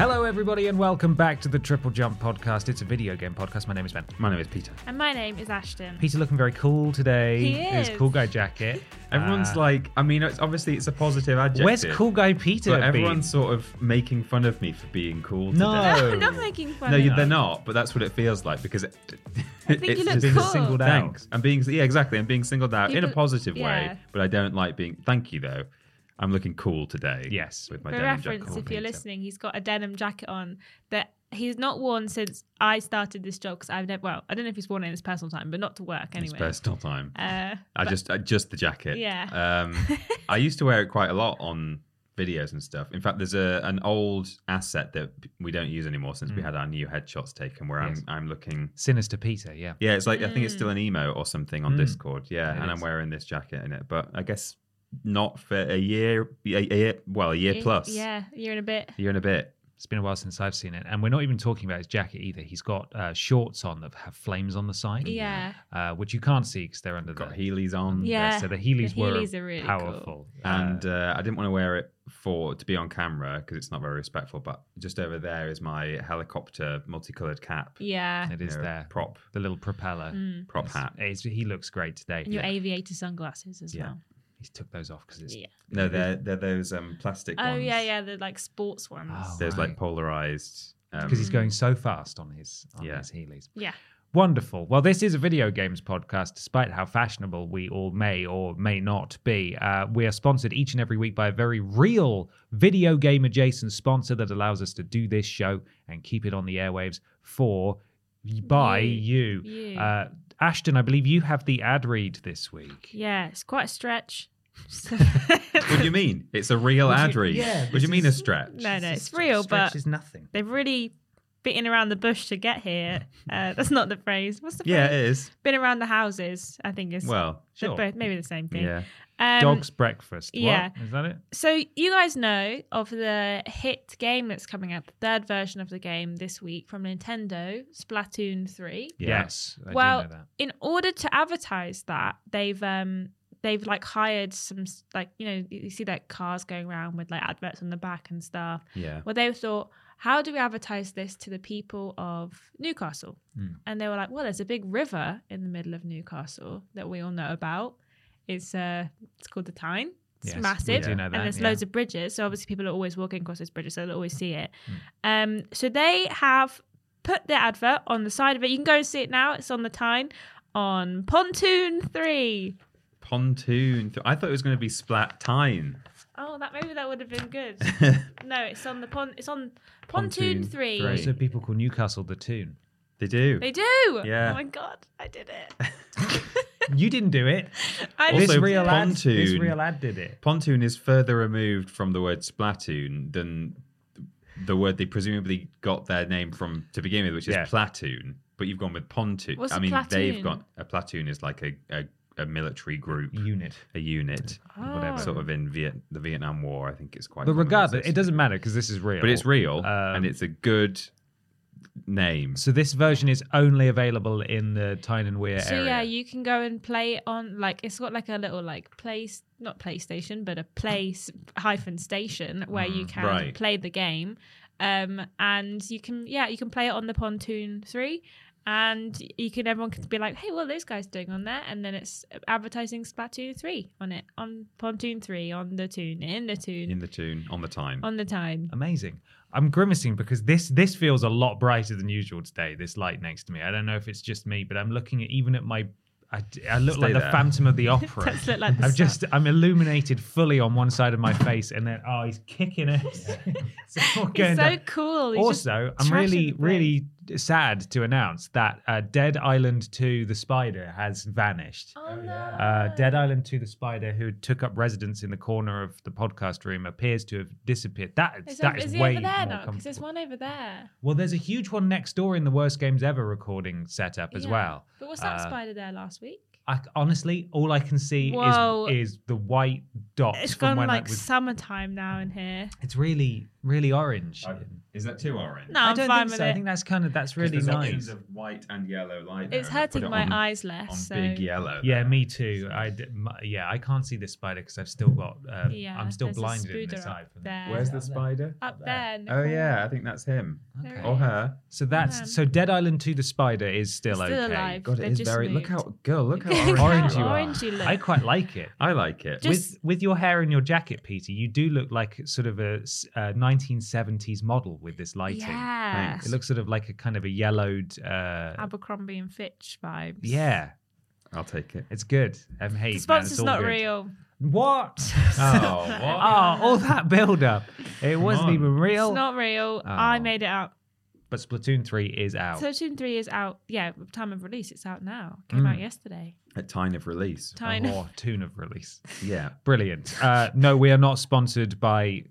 Hello, everybody, and welcome back to the Triple Jump podcast. It's a video game podcast. My name is Ben. My name is Peter. And my name is Ashton. Peter looking very cool today. He His is. cool guy jacket. Everyone's Uh, like, I mean, it's obviously it's a positive adjective. Where's cool guy Peter? But been? everyone's sort of making fun of me for being cool. No. today. No, I'm not making fun no, of you- you. they're not. But that's what it feels like because it, I think you look being cool. singled out. Thanks. I'm being yeah, exactly. I'm being singled out in a People- positive yeah. way, but I don't like being. Thank you though. I'm looking cool today. Yes. with my For denim reference, jacket. if you're Peter. listening, he's got a denim jacket on that he's not worn since I started this job because I've never, well, I don't know if he's worn it in his personal time, but not to work It's anyway. personal time. Uh, I just I, just the jacket. Yeah. Um, I used to wear it quite a lot on videos and stuff. In fact, there's a an old asset that we don't use anymore since we had our new headshots taken, where Yes. I'm I'm looking. Sinister Peter, yeah. Yeah, it's like I think it's still an emo or something on Mm. Discord. Yeah, It and I'm wearing this jacket in it, but I guess not for a year. A, a year well, a year y- plus. Yeah, you're in a bit. a year and a bit. It's been a while since I've seen it. And we're not even talking about his jacket either. He's got uh, shorts on that have flames on the side. Yeah. Uh, which you can't see because they're under Got the. Heelys on. Yeah. So the Heelys, The were Heelys are really powerful. and Uh, I didn't want to wear it for to be on camera because it's not very respectful. But just over there is my helicopter multicolored cap. Yeah. it is you know, there. prop The little propeller. Mm. prop It's- hat. it's- he looks great today. And your aviator sunglasses as Yeah. well. He took those off because it's. Yeah. No, they're they're those um plastic Oh, ones. yeah, yeah, the like sports ones. Oh. There's Right. like polarized. Um, Because he's going so fast on his on Yeah. his Heelys. Yeah. Wonderful. Well, this is a video games podcast, despite how fashionable we all may or may not be. Uh, we are sponsored each and every week by a very real video game adjacent sponsor that allows us to do this show and keep it on the airwaves for by you. You. You. Uh, Ashton, I believe you have the ad read this week. Yeah, it's quite a stretch. what do you mean? It's a real ad read. yeah, what do you this mean a stretch? No, no, it's real, but is nothing. they've really been around the bush to get here. Uh, that's not the phrase. What's the phrase? Yeah, it is. Been around the houses, I think is Well, sure. both- maybe the same thing. yeah. Um, Dog's breakfast. What? yeah. Is that it? So you guys know of the hit game that's coming out, the third version of the game this week from Nintendo, Splatoon 3. Yeah. Yes. I well, do know that. in order to advertise that, they've um they've like hired some like you know you see like cars going around with like adverts on the back and stuff. Yeah. Well, they thought, how do we advertise this to the people of Newcastle? Hmm. And they were like, well, there's a big river in the middle of Newcastle that we all know about. It's uh, it's called the Tyne. It's Yes, massive, and there's yeah. loads of bridges. So obviously, people are always walking across those bridges, so they'll always see it. Hmm. Um, so they have put their advert on the side of it. You can go and see it now. It's on the Tyne on Pontoon Three. Pontoon. I thought it was going to be Splat Tyne. Oh, that maybe that would have been good. no, it's on the pon. It's on Pontoon, Pontoon Three. Three. Also, people call Newcastle the Toon. They do. They do. Yeah. Oh my god, I did it. You didn't do it. I Also, this did real it. ad. This pontoon. real ad did it. Pontoon is further removed from the word Splatoon than the word they presumably got their name from to begin with, which is Yeah. platoon. But you've gone with pontoon. What's I a mean, they've platoon? got a platoon is like a, a, a military group, Unit. a unit, Oh. sort of in Viet, the Vietnam War. I think it's quite. But regardless, it doesn't matter because this is real. But it's real Um, and it's a good name. So this version is only available in the Tyne and Weir So area. So yeah, you can go and play it on like it's got like a little like place not PlayStation but a place hyphen station where you can right. play the game, um, and you can yeah you can play it on the Pontoon Three, and you can everyone can be like hey what are those guys doing on there and then it's advertising Splatoon Three on it on Pontoon Three on the tune in the tune in the tune on the time. on the time. Amazing. I'm grimacing because this this feels a lot brighter than usual today. This light next to me. I don't know if it's just me, but I'm looking at even at my. I, I look Stay like the. Phantom of the Opera. Look like the I'm sun. just I'm illuminated fully on one side of my face, and then oh, he's kicking it. it's all going He's so down. cool. He's Also, I'm really really sad to announce that uh, Dead Island 2: The Spider has vanished. Oh no! Uh, Dead Island 2 The Spider, who took up residence in the corner of the podcast room, appears to have disappeared. That, Is, that it- is is he way over there more now? Because there's one over there. Well, there's a huge one next door in the Worst Games Ever recording setup as Yeah. well. But was that Uh, spider there last week? I, honestly, all I can see Whoa. is, is the white dots It's from gone when like was. summertime now in here. It's really, really orange. Is that too orange? No, I I'm don't fine think with so. I think that's kind of that's really there's nice. options of white and yellow light. It's there, and I put hurting it my on- eyes less. On so big yellow. Yeah, there. me too. I d- m- yeah, I can't see this spider because I've still got. Uh, Yeah, I'm still there's a blinded in spooder this up eye. from- there. Where's the spider? up there. in the Oh corner. yeah, I think that's him There Okay. it or is. her. So that's Man. so Dead Island 2 the spider is still, It's still okay. alive. God, They've it is just very. Look moved. how girl. Look how Look orange, you are. orange you look. I quite like it. I like it. Just- with with your hair and your jacket, Peter, you do look like sort of a, s- a 1970s model with this lighting. Yeah. It looks sort of like a kind of a yellowed. Uh, Abercrombie and Fitch vibes. yeah, I'll take it. it's good. Um, hey, The man, it's sponsor's all not good. real. What? Oh, what? oh, all that build up. It wasn't on. even real. It's not real. I Oh. made it up. But Splatoon 3 is out. Splatoon 3 is out. Yeah, time of release, it's out now. Came out Mm. yesterday. At time of release. Time. Or tune of release. Yeah. Brilliant. Uh, no, we are not sponsored by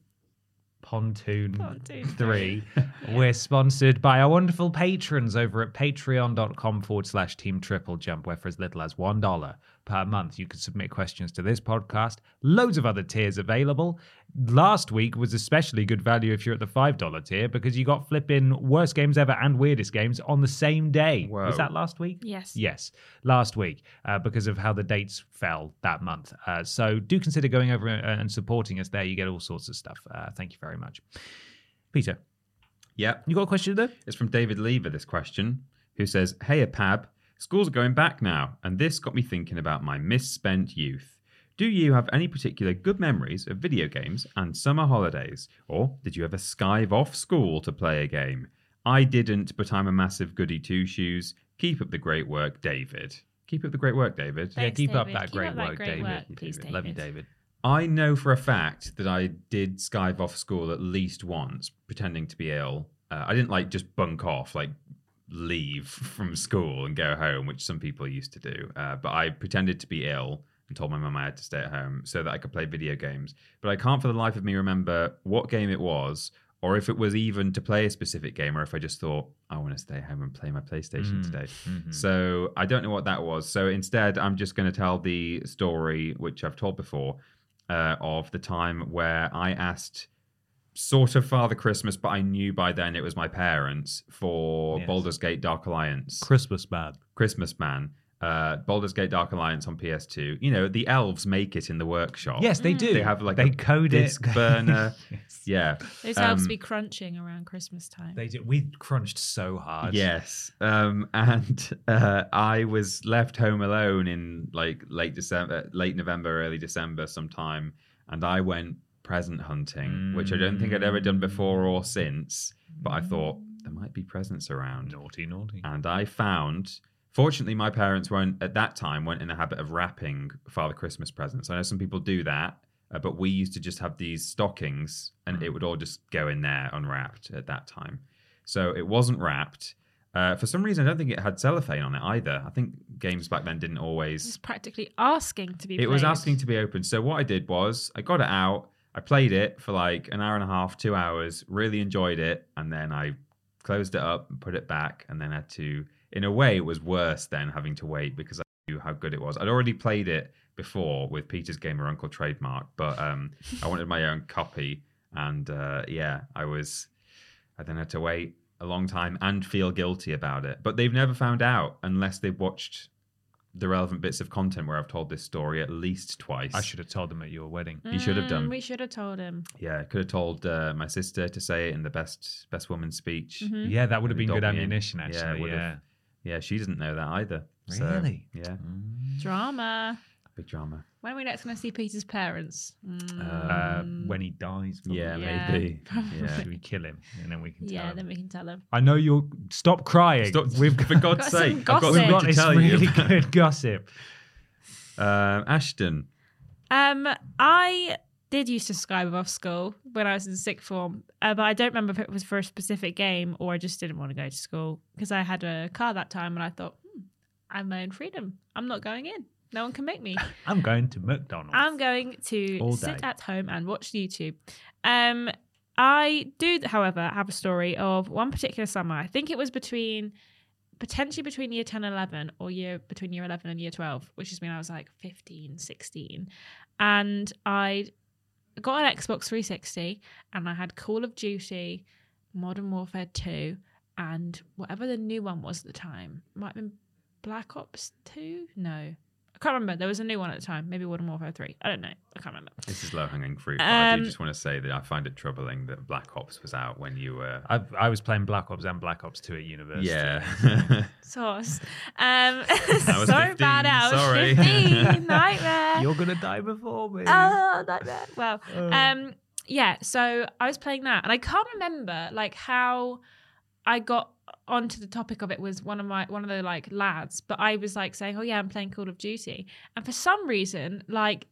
Pontoon, Pontoon 3. We're sponsored by our wonderful patrons over at patreon.com forward slash team triple jump, where for as little as $1 per month, you can submit questions to this podcast. Loads of other tiers available. Last week was especially good value if you're at the $5 tier because you got flipping worst games ever and weirdest games on the same day. Whoa. Was that last week? Yes. Yes, last week uh, because of how the dates fell that month. Uh, so do consider going over uh, and supporting us there. You get all sorts of stuff. Uh, thank you very much. Peter, Yeah. you got a question there? It's from David Lever, this question, who says, Hey, a Pab, schools are going back now, and this got me thinking about my misspent youth. Do you have any particular good memories of video games and summer holidays? Or did you ever skive off school to play a game? I didn't, but I'm a massive goody two shoes. Keep up the great work, David. Keep up the great work, David. yeah, Thanks, keep up that Keep great up that work, great David. work, please, Love you, David. David. I know for a fact that I did skive off school at least once, pretending to be ill. Uh, I didn't like just bunk off, like leave from school and go home, which some people used to do. Uh, but I pretended to be ill and told my mum I had to stay at home so that I could play video games. But I can't for the life of me remember what game it was, or if it was even to play a specific game, or if I just thought I want to stay home and play my PlayStation Mm, today. mhm. So I don't know what that was. So instead, I'm just going to tell the story, which I've told before, uh, of the time where I asked sort of Father Christmas, but I knew by then it was my parents for Yes. Baldur's Gate Dark Alliance. Christmas man. Christmas Man. Uh, Baldur's Gate Dark Alliance on PS2. You know, the elves make it in the workshop. Yes, they do. They have like they a code disc it. burner. yes. Yeah. Those helps Um, be crunching around Christmas time. They do. We crunched so hard. Yes. Um, and uh, I was left home alone in like late December, late November, early December sometime. And I went present hunting, which I don't think I'd ever done before or since. But I thought there might be presents around. Naughty, naughty. And I found, fortunately, my parents weren't at that time weren't in the habit of wrapping Father Christmas presents. I know some people do that, uh, but we used to just have these stockings, and it would all just go in there unwrapped at that time. So it wasn't wrapped. Uh, for some reason, I don't think it had cellophane on it either. I think games back then didn't It's always. practically asking to be It was asking to be opened. So what I did was I got it out. I played it for like an hour and a half, two hours. Really enjoyed it, and then I closed it up and put it back, and then had to. In a way, it was worse than having to wait because I knew how good it was. I'd already played it before with Peter's Gamer Uncle trademark, but um, I wanted my own copy, and uh, yeah, I was. I then had to wait a long time and feel guilty about it. But they've never found out unless they've watched the relevant bits of content where I've told this story at least twice. I should have told them at your wedding. You should have Mm, done. We should have told him. Yeah, could have told uh, my sister to say it in the best best woman speech. Mm-hmm. Yeah, that would have been good dob me in. ammunition, Yeah, actually. would Yeah. have. Yeah, she doesn't know that either. So, Really? yeah, Drama. big drama. When are we next going to see Peter's parents? Mm, Uh, when he dies. probably. Yeah, Yeah, maybe. probably. Yeah. Should we kill him? And then we can tell yeah, him. then we can tell him. I know you'll stop crying. Stop, We've for got, God's Got some sake, I've got gossip. we've got to this tell really you. good gossip. Um, Ashton. Um, I did used to skive off school when I was in sixth form, uh, but I don't remember if it was for a specific game or I just didn't want to go to school because I had a car that time and I thought, hmm, I have my own freedom. I'm not going in. No one can make me. I'm going to McDonald's. I'm going to sit at home and watch YouTube. Um, I do, however, have a story of one particular summer. I think it was between potentially between year 10 and 11 or year between year 11 and year 12 which is when i was like 15 16 and i got an xbox 360 and i had call of duty modern warfare 2 and whatever the new one was at the time might have been black ops 2 no can't remember. There was a new one at the time. Maybe Modern Warfare 3. I don't know. I can't remember. This is low hanging fruit. But I do Um, just want to say that I find it troubling that Black Ops was out when you were. I, I was playing Black Ops and Black Ops 2 at university. Yeah. Sauce. Um, was so 15, bad out. sorry. 15. Nightmare. You're going to die before me. Oh, nightmare. Well, Oh. um, yeah. So I was playing that, and I can't remember like how I got onto the topic of it was one of my one of the like lads, but I was like saying, "Oh yeah, I'm playing Call of Duty," and for some reason, like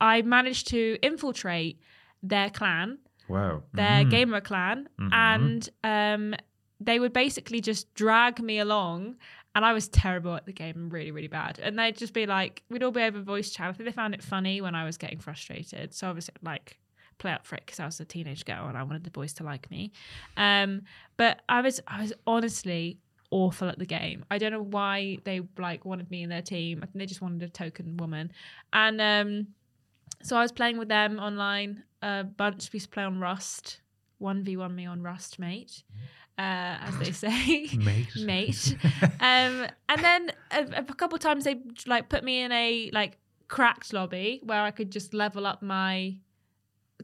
I managed to infiltrate their clan wow. their Mm. gamer clan Mhm. and um they would basically just drag me along and I was terrible at the game really really bad and they'd just be like we'd all be over voice chat I think they found it funny when I was getting frustrated so obviously like play up for it because I was a teenage girl and I wanted the boys to like me um but I was I was honestly awful at the game I don't know why they like wanted me in their team I think they just wanted a token woman and um so I was playing with them online a bunch. We used to play on Rust. 1v1 me on Rust, mate. Uh, as they say. Mate. mate. Um, and then a, a couple of times they like put me in a like cracked lobby where I could just level up my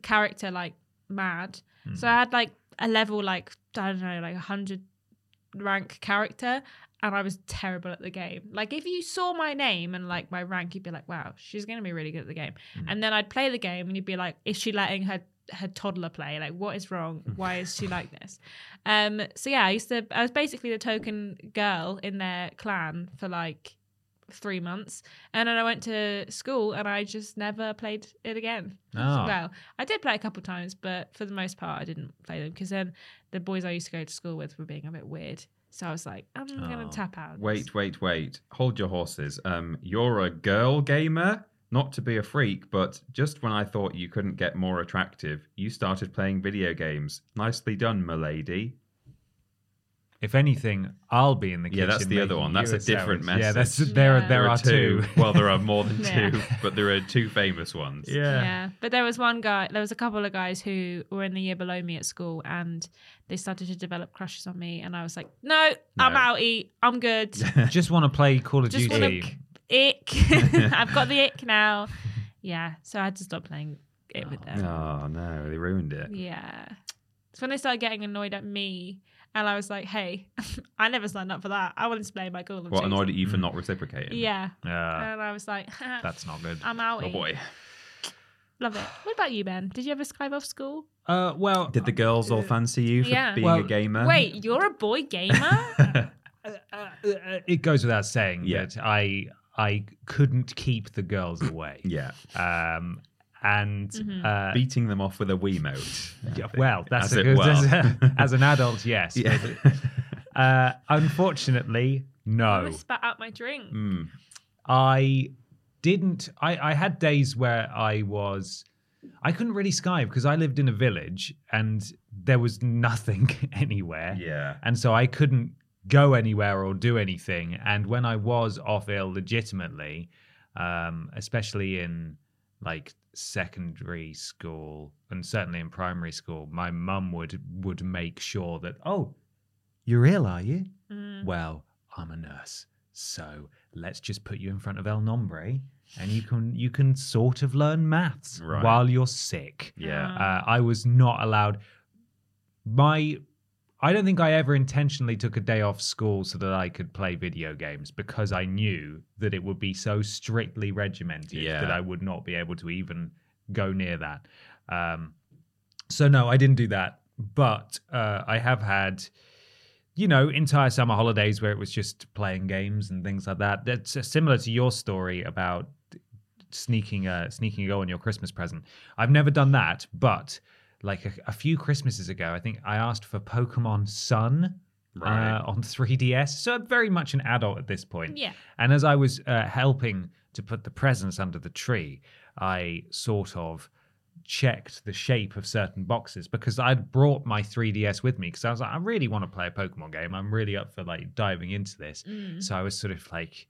character like mad. So mm. I had like a level like I don't know like a hundred rank character, and I was terrible at the game. Like if you saw my name and like my rank, you'd be like, wow, she's gonna be really good at the game. Mm. And then I'd play the game, and you'd be like, is she letting her her toddler play? Like what is wrong? Mm. Why is she like this? Um. So yeah, I used to. I was basically the token girl in their clan for like three months and then i went to school and i just never played it again Oh. well i did play a couple times but for the most part i didn't play them because then the boys i used to go to school with were being a bit weird so i was like i'm gonna Oh. tap out Wait, wait, wait. Hold your horses. Um, you're a girl gamer? Not to be a freak, but just when I thought you couldn't get more attractive, you started playing video games. Nicely done, milady. If anything, I'll be in the kitchen. Yeah, that's the other one. That's you a different sandwich. Yeah, that's message. there. Yeah. There, are two. well, there are more than Yeah. two, but there are two famous ones. yeah. Yeah. but there was one guy there was a couple of guys who were in the year below me at school and they started to develop crushes on me and i was like no, i'm No. outie i'm good Just want to play Call of Just wanna- Duty. ick i've got the ick now yeah so i had to stop playing it with them Oh no, they ruined it. Yeah. It's when they started getting annoyed at me, and I was like, "Hey, I never signed up for that. I wanted to play my Call of What Duty." annoyed at you for not reciprocating? Yeah, Yeah, and I was like, that's not good. "I'm out." Oh boy. Love it. What about you, Ben? Did you ever skive off school? Uh, well, Did the girls all fancy you for Yeah. being Well, a gamer? Wait, you're a boy gamer? uh, uh, it goes without saying Yeah. that I I couldn't keep the girls away. Yeah. Um, and Mhm. uh, Beating them off with a Wiimote. I yeah, well, that's As a it good well. as, a- as an adult, yes. Yeah. Uh, unfortunately, I no. almost spat out my drink. Mm. I didn't. I, I had days where I was. I couldn't really skive because I lived in a village and there was nothing anywhere. Yeah. And so I couldn't go anywhere or do anything. And when I was off ill legitimately, um, especially in like secondary school and certainly in primary school, my mum would would make sure that, oh, You're ill, are you? Mm. Well, I'm a nurse. So let's just put you in front of El Nombre and you can you can sort of learn maths Right. while you're sick. Yeah. Uh, I was not allowed. My, I don't think I ever intentionally took a day off school so that I could play video games because I knew that it would be so strictly regimented Yeah. that I would not be able to even go near that. Um, so no, I didn't do that. But uh, I have had, you know, entire summer holidays where it was just playing games and things like that. That's uh, similar to your story about sneaking a sneaking a go on your Christmas present. I've never done that, but like a, a few Christmases ago, I think I asked for Pokemon Sun Right. uh, on 3DS. So I'm very much an adult at this point. Yeah. And as I was uh, helping to put the presents under the tree, I sort of checked the shape of certain boxes because I'd brought my 3DS with me because I was like, I really want to play a Pokemon game. I'm really up for like diving into this. Mm. So I was sort of like,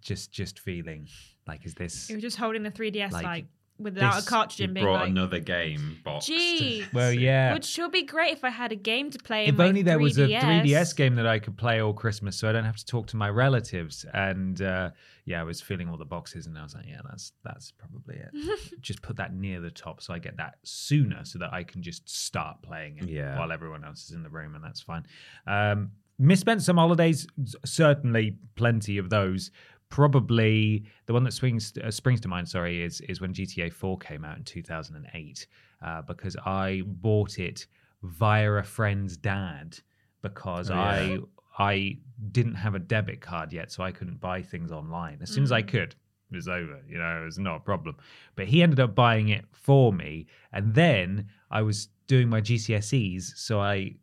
just just feeling like, is this? You were just holding the 3DS Like, like, without this- a cartridge You and being brought like, another game box. gee, Well, yeah. Which would sure be great if I had a game to play. if in my only there was a 3DS. 3DS game that I could play all Christmas, so I don't have to talk to my relatives. And uh, yeah, I was filling all the boxes, and I was like, yeah, that's that's probably it. just put that near the top, so I get that sooner, so that I can just start playing it Yeah. while everyone else is in the room, and that's fine. Um, misspent some holidays, certainly plenty of those. Probably the one that swings uh, springs to mind. Sorry, is is when GTA 4 came out in 2008, uh, because I bought it via a friend's dad because Oh, yeah. I I didn't have a debit card yet, so I couldn't buy things online. As soon as I Mm. could, it was over. You know, it was not a problem. But he ended up buying it for me, and then I was doing my GCSEs, so I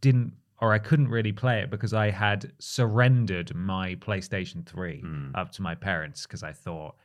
didn't or I couldn't really play it because I had surrendered my PlayStation 3 Hmm. up to my parents because I thought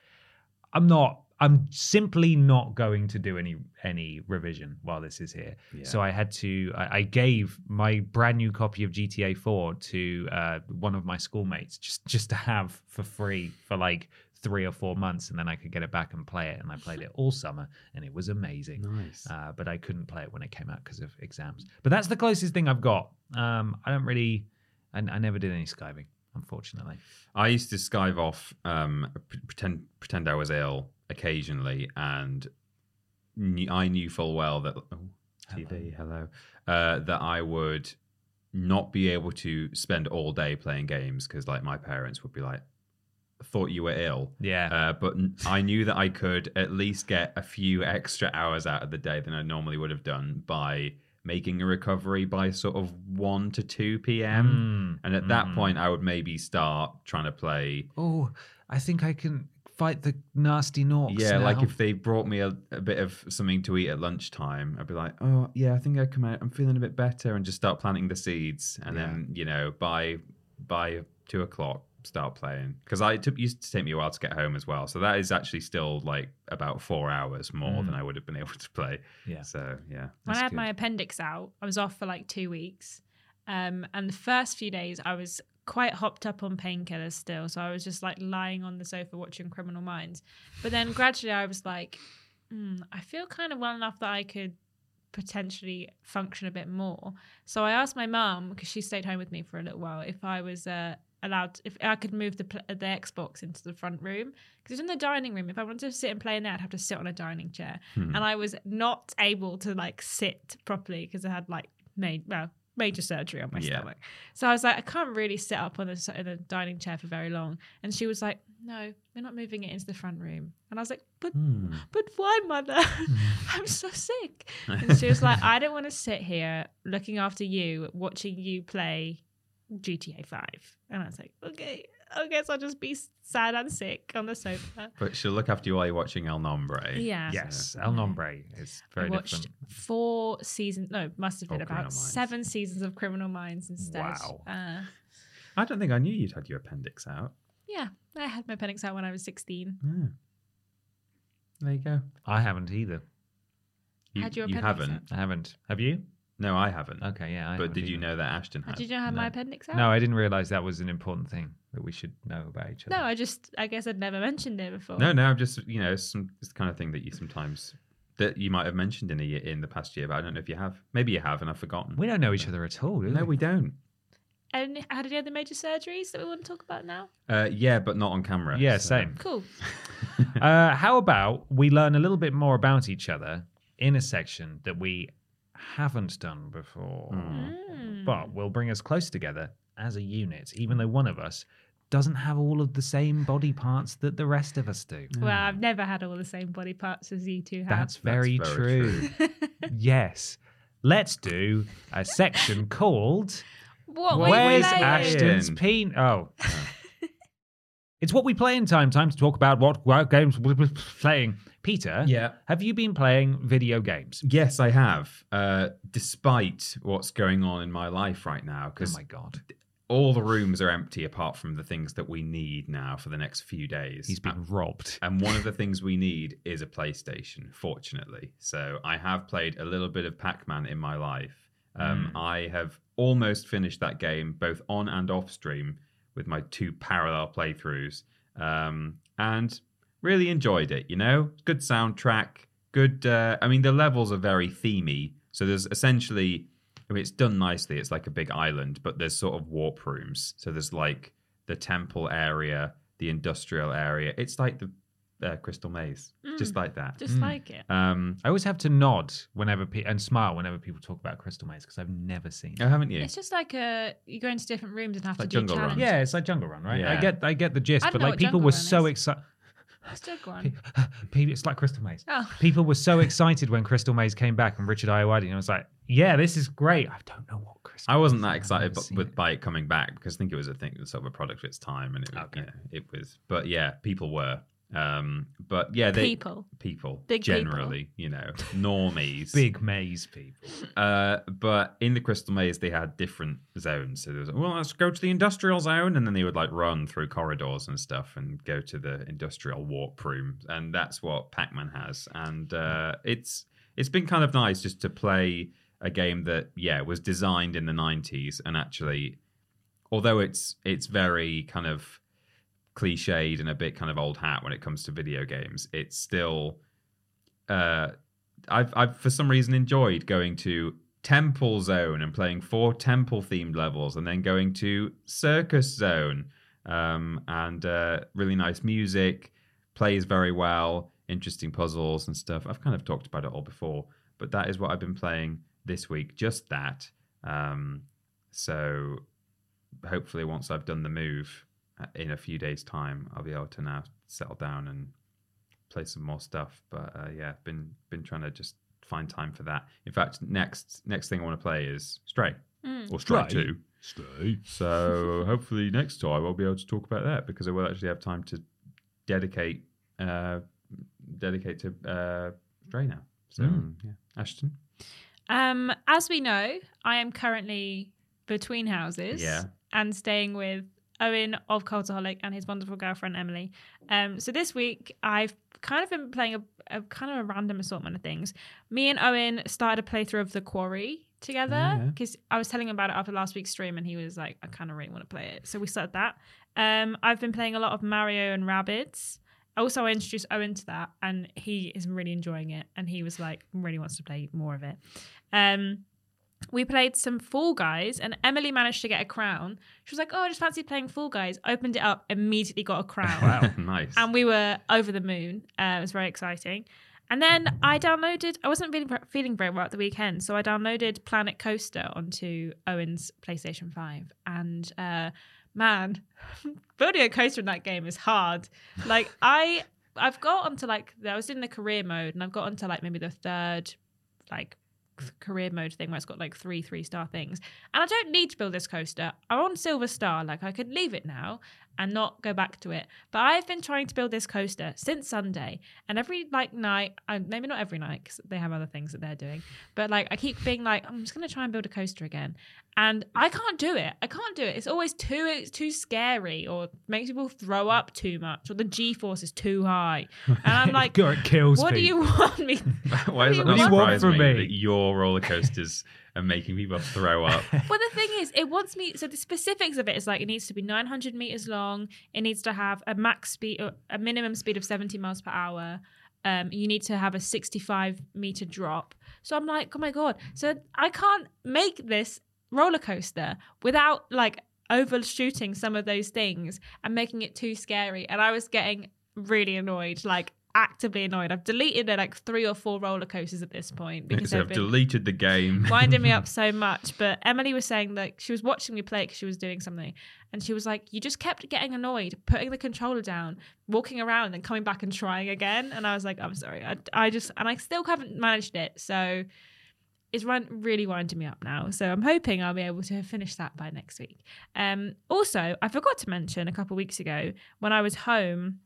I'm not I'm simply not going to do any any revision while this is here. So I had to I, I gave my brand new copy of GTA 4 to uh, one of my schoolmates just just to have for free for like three or four months and then I could get it back and play it and I played it all summer and it was amazing Nice. uh, but I couldn't play it when it came out because of exams. But that's the closest thing I've got. Um, I don't really, I, I never did any skiving, unfortunately. I used to skive off, um, pretend pretend I was ill occasionally, and knew, I knew full well that oh, TV, hello, uh, that I would not be able to spend all day playing games because, like, my parents would be like, "Thought you were ill." Yeah, Uh, but I knew that I could at least get a few extra hours out of the day than I normally would have done by making a recovery by sort of 1 to 2 p.m. Mm, And at that mm. point, I would maybe start trying to play. oh, I think I can fight the nasty norks. yeah, like if they brought me a, a bit of something to eat at lunchtime, I'd be like, oh, yeah, I think I come out. I'm feeling a bit better and just start planting the seeds. And then, you know, by by two o'clock, start playing. Because I it took, used to take me a while to get home as well. So that is actually still like about four hours more Mm. than I would have been able to play. yeah, So, yeah. when I had good. my appendix out, I was off for like two weeks. Um, and the first few days, I was quite hopped up on painkillers still. So I was just like lying on the sofa watching Criminal Minds. But then gradually, I was like, mm, I feel kind of well enough that I could potentially function a bit more. So I asked my mum, because she stayed home with me for a little while, if I was uh, allowed, if I could move the, the Xbox into the front room. Because it's in the dining room. If I wanted to sit and play in there, I'd have to sit on a dining chair Hmm. and I was not able to like sit properly because I had like made well major surgery on my Yeah. stomach. So I was like, I can't really sit up on the in a dining chair for very long. And she was like, No, we're not moving it into the front room. And I was like, But Hmm. but why, mother? I'm so sick. And she was like, I don't want to sit here looking after you, watching you play GTA Five. And I was like, Okay, I guess I'll just be sad and sick on the sofa. But she'll look after you while you're watching El Nombre. Yeah. yes, El Nombre is very I watched different. four seasons. No, must have been about seven seasons of Criminal Minds instead. Wow. Uh, I don't think I knew you'd had your appendix out. yeah, I had my appendix out when I was sixteen. Yeah. There you go. I haven't either. You, Had your you appendix haven't. I haven't. Have you? No, I haven't. Okay, yeah. I but haven't did you either. know that Ashton had? Did you know I had No. my appendix out? No, I didn't realize that was an important thing that we should know about each other. No, I just I guess I'd never mentioned it before. No, no, I'm just you know, it's some it's the kind of thing that you sometimes that you might have mentioned in a year, in the past year, but I don't know if you have. Maybe you have, and I've forgotten. we don't know each other at all, do we? No, we don't. any, had any other major surgeries that we want to talk about now? Uh, yeah, but not on camera. Yeah, so- same. Cool. uh, how about we learn a little bit more about each other in a section that we haven't done before, Mm. but will bring us close together as a unit, even though one of us doesn't have all of the same body parts that the rest of us do. Well, I've never had all the same body parts as you two have. That's very, very true. yes. Let's do a section called what Where's playing? Ashton's Peen? Oh. it's what we play in time. Time to talk about what, what games we're playing. Peter, Yeah. have you been playing video games? Yes, I have. Uh, despite what's going on in my life right now, Oh because my god. all the rooms are empty apart from the things that we need now for the next few days. He's been robbed. And one of the things we need is a PlayStation, fortunately. So I have played a little bit of Pac Man in my life. Um, I have almost finished that game, both on and off stream, with my two parallel playthroughs. Um, and really enjoyed it, you know? Good soundtrack, good. Uh, I mean, the levels are very themey. So there's essentially, I mean, it's done nicely. It's like a big island, but there's sort of warp rooms. So there's like the temple area, the industrial area. It's like the uh, Crystal Maze, just like that. Just like it. Um, I always have to nod whenever pe- and smile whenever people talk about Crystal Maze because I've never seen It. oh, haven't you? It's just like a you go into different rooms and have Like to do Jungle Run. challenges. Yeah, it's like Jungle Run, right? Yeah. I get, I get the gist, I but know like what people Jungle were Run so excited. It's Jungle Run. People, it's like Crystal Maze. Oh. People were so excited when Crystal Maze came back and Richard Ayoade, and I was like, "Yeah, this is great." I don't know what Crystal. I wasn't Maze that is. I've excited never but, with, it. by it coming back because I think it was a thing, sort of a product of its time, and it, Okay. you know, it was. But yeah, people were. Um, but yeah, they People. people Big people. generally, you know, normies. big maze people. Uh, but in the Crystal Maze, they had different zones. So there was, well, let's go to the industrial zone, and then they would like run through corridors and stuff and go to the industrial warp room, and that's what Pac-Man has. And uh, it's it's been kind of nice just to play a game that yeah was designed in the '90s, and actually, although it's it's very kind of cliched and a bit kind of old hat when it comes to video games, it's still uh, I've I've for some reason enjoyed going to Temple Zone and playing four temple themed levels, and then going to Circus Zone, um, and uh, really nice music, plays very well, interesting puzzles and stuff. I've kind of talked about it all before, but that is what I've been playing this week. Just that. Um, so hopefully, once I've done the move in a few days' time, I'll be able to now settle down and play some more stuff. But uh, yeah, been been trying to just find time for that. In fact, next next thing I want to play is Stray or Stray Stray? Two. Stray. So hopefully next time I'll be able to talk about that because I will actually have time to dedicate uh, dedicate to uh, Stray now. So Mm. yeah, Ashton. Um, as we know, I am currently between houses Yeah. and staying with Owen of Cultaholic and his wonderful girlfriend Emily. Um, so this week I've kind of been playing a, a kind of a random assortment of things. Me and Owen started a playthrough of The Quarry together yeah. because I was telling him about it after last week's stream and he was like, I kind of really want to play it. So we started that. Um, I've been playing a lot of Mario and Rabbids. Also, I introduced Owen to that, and he is really enjoying it. And he was like, really wants to play more of it. Um, we played some Fall Guys, and Emily managed to get a crown. She was like, "Oh, I just fancy playing Fall Guys." Opened it up, immediately got a crown, Wow, nice. and we were over the moon. Uh, it was very exciting. And then I downloaded. I wasn't feeling feeling very well at the weekend, so I downloaded Planet Coaster onto Owen's PlayStation Five, and uh, man, building a coaster in that game is hard. Like I, I've got onto like I was in the career mode, and I've got onto like maybe the third, like career mode thing where it's got like three three star things. And i don't need to build this coaster. I'm on silver star. Like i could leave it now and not go back to it. But i've been trying to build this coaster since sunday and every like night uh, maybe not every night because they have other things that they're doing but like i keep being like i'm just going to try and build a coaster again and i can't do it. I can't do it. It's always too it's too scary or makes people throw up too much or the g-force is too high. And i'm like God, it kills what do you want me Why does it not do you want from me, me? that your roller coasters are making people throw up? well, the thing is, it wants me. So the specifics of it is like it needs to be 900 meters long. It needs to have a max speed, a minimum speed of 70 miles per hour. Um, you need to have a 65 meter drop. So I'm like, oh my god. So I can't make this roller coaster without like overshooting some of those things and making it too scary. And I was getting really annoyed, like actively annoyed. I've deleted uh, like three or four roller coasters at this point because So I've deleted the game. winding me up so much. But Emily was saying that she was watching me play because she was doing something, and she was like, "You just kept getting annoyed, putting the controller down, walking around, and then coming back and trying again." And I was like, "I'm sorry, I, I just," and I still haven't managed it. So it's run really winding me up now. So I'm hoping I'll be able to finish that by next week. Um, also, I forgot to mention a couple of weeks ago when I was home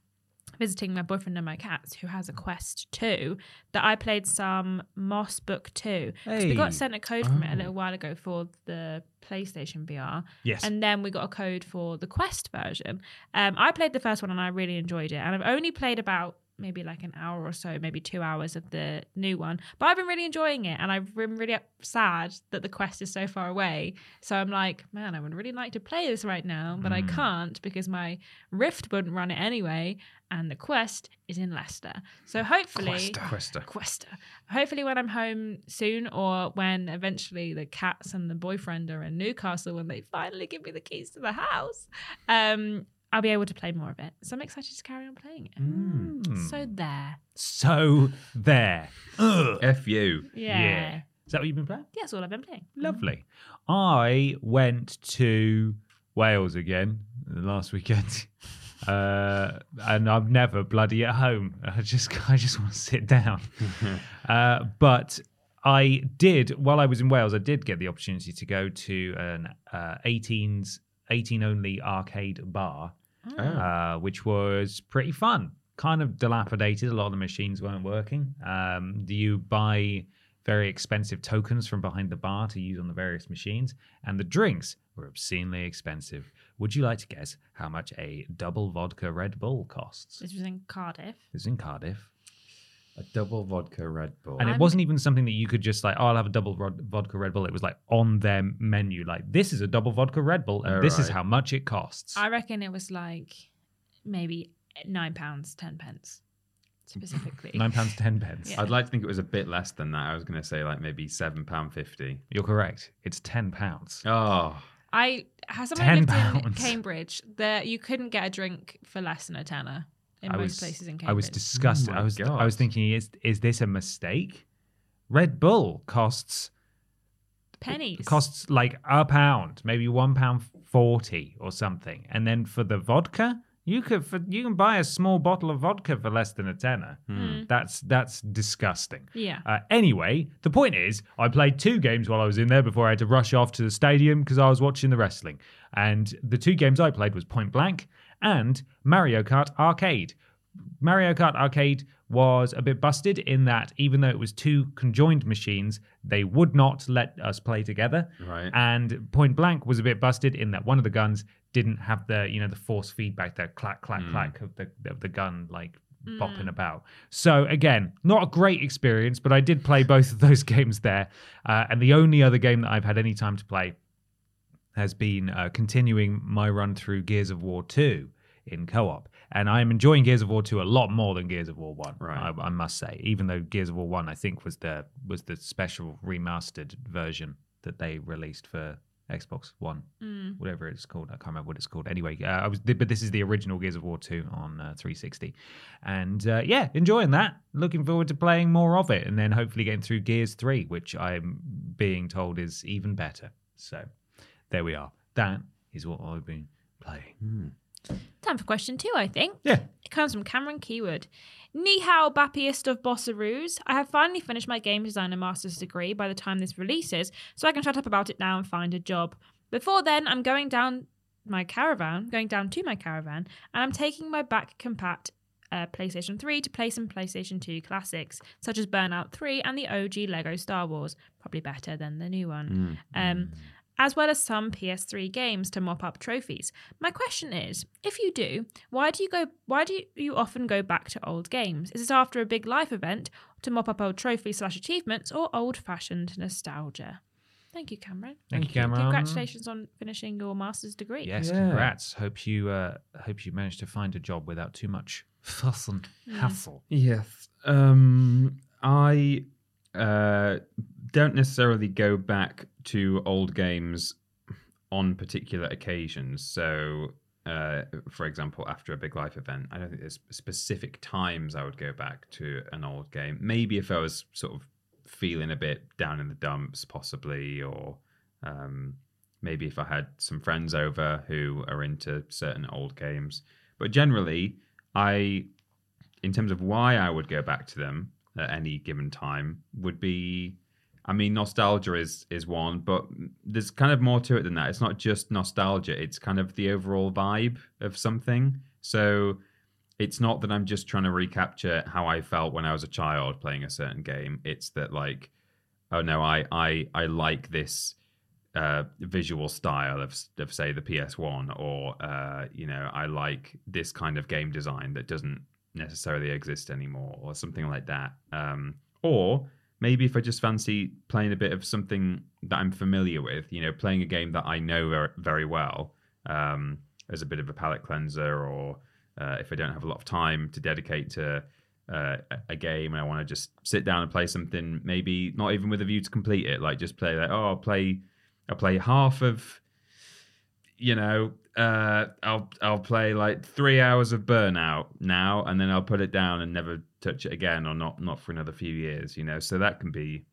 visiting my boyfriend and my cats, who has a Quest 2, that I played some Moss Book 2. 'Cause We got sent a code from it a Oh. little while ago for the PlayStation VR. Yes. And then we got a code for the Quest version. Um, I played the first one and I really enjoyed it. And I've only played about maybe like an hour or so, maybe two hours of the new one. But I've been really enjoying it. And I've been really sad that the Quest is so far away. So I'm like, man, I would really like to play this right now, but I Mm. can't because my Rift wouldn't run it anyway. And the Quest is in Leicester. So hopefully. Questa. Questa. Hopefully, when I'm home soon, or when eventually the cats and the boyfriend are in Newcastle, when they finally give me the keys to the house, um, I'll be able to play more of it. So I'm excited to carry on playing it. Mm. So there, So there. Ugh. F you. yeah. Is that what you've been playing? yeah, that's all I've been playing. Lovely. I went to Wales again last weekend. Uh, and I'm never bloody at home. I just, I just want to sit down. uh, but I did, while I was in Wales, I did get the opportunity to go to an uh, 18s, 18 only arcade bar, Oh. uh, which was pretty fun. Kind of dilapidated. A lot of the machines weren't working. Um, do you buy very expensive tokens from behind the bar to use on the various machines? And the drinks were obscenely expensive. Would you like to guess how much a double vodka Red Bull costs? This was in Cardiff. It's in Cardiff. A double vodka Red Bull. And it I'm- wasn't even something that you could just like, oh, I'll have a double rod- vodka Red Bull. It was like on their menu, like, this is a double vodka Red Bull, and Oh, this is right. how much it costs. I reckon it was like maybe nine pounds, ten pence specifically. Nine pounds ten pence. Yeah. I'd like to think it was a bit less than that. I was going to say like maybe seven pound fifty. You're correct. It's ten pounds. Oh, I has someone 10 lived in pounds. Cambridge that you couldn't get a drink for less than a tenner in I most was, places in Cambridge. I was disgusted. Oh I was I was thinking, is is this a mistake? Red Bull costs pennies. It costs like a pound, maybe one pound forty or something, and then for the vodka, you could for, you can buy a small bottle of vodka for less than a tenner. That's that's disgusting. Yeah. Uh, anyway, the point is, I played two games while I was in there before I had to rush off to the stadium because I was watching the wrestling. And the two games I played was Point Blank and Mario Kart Arcade. Mario Kart Arcade was a bit busted in that even though it was two conjoined machines, they would not let us play together. Right. And Point Blank was a bit busted in that one of the guns didn't have the you know the force feedback, the clack clack clack of the of the gun like bopping about. So again, not a great experience, but I did play both of those games there. Uh, and the only other game that I've had any time to play has been uh, continuing my run through Gears of War 2 in co-op. And I'm enjoying Gears of War 2 a lot more than Gears of War 1, Right. I, I must say. Even though Gears of War 1 I think was the was the special remastered version that they released for Xbox One, Mm. whatever it's called. I can't remember what it's called. Anyway, uh, I was but this is the original Gears of War 2 on uh, 360. And uh, yeah, enjoying that. Looking forward to playing more of it and then hopefully getting through Gears 3, which I'm being told is even better. So there we are. That is what I've been playing. Time for question two, I think. Yeah. It comes from Cameron Keywood. Ni hao, bappiest of bossaroos. I have finally finished my game designer master's degree by the time this releases, so I can shut up about it now and find a job. Before then, I'm going down my caravan, going down to my caravan, and I'm taking my back compat uh, PlayStation 3 to play some PlayStation 2 classics, such as Burnout 3 and the OG Lego Star Wars, probably better than the new one. Um, as well as some PS3 games to mop up trophies. My question is, if you do, why do you go why do you often go back to old games? Is it after a big life event to mop up old trophies slash achievements or old fashioned nostalgia? Thank you, Cameron. Thank you, Cameron. Congratulations on finishing your master's degree. Yes, Yeah. congrats. Hope you uh, hope you managed to find a job without too much fuss and hassle. Yes. Um, I uh, don't necessarily go back to old games on particular occasions. So, uh, for example, after a big life event, I don't think there's specific times I would go back to an old game. Maybe if I was sort of feeling a bit down in the dumps, possibly, or um, maybe if I had some friends over who are into certain old games. But generally, I, in terms of why I would go back to them at any given time, would be I mean, nostalgia is is one, but there's kind of more to it than that. It's not just nostalgia; it's kind of the overall vibe of something. So it's not that I'm just trying to recapture how I felt when I was a child playing a certain game. It's that like, oh no, I I I like this uh, visual style of of say the PS1, or uh, you know, I like this kind of game design that doesn't necessarily exist anymore, or something like that. Um, or maybe if I just fancy playing a bit of something that I'm familiar with, you know, playing a game that I know very, well um, as a bit of a palate cleanser, or uh, if I don't have a lot of time to dedicate to uh, a game and I want to just sit down and play something, maybe not even with a view to complete it, like just play like, oh, I'll play, I'll play half of, you know, uh, I'll I'll play like three hours of Burnout now, and then I'll put it down and never touch it again, or not not for another few years. You know, so that can be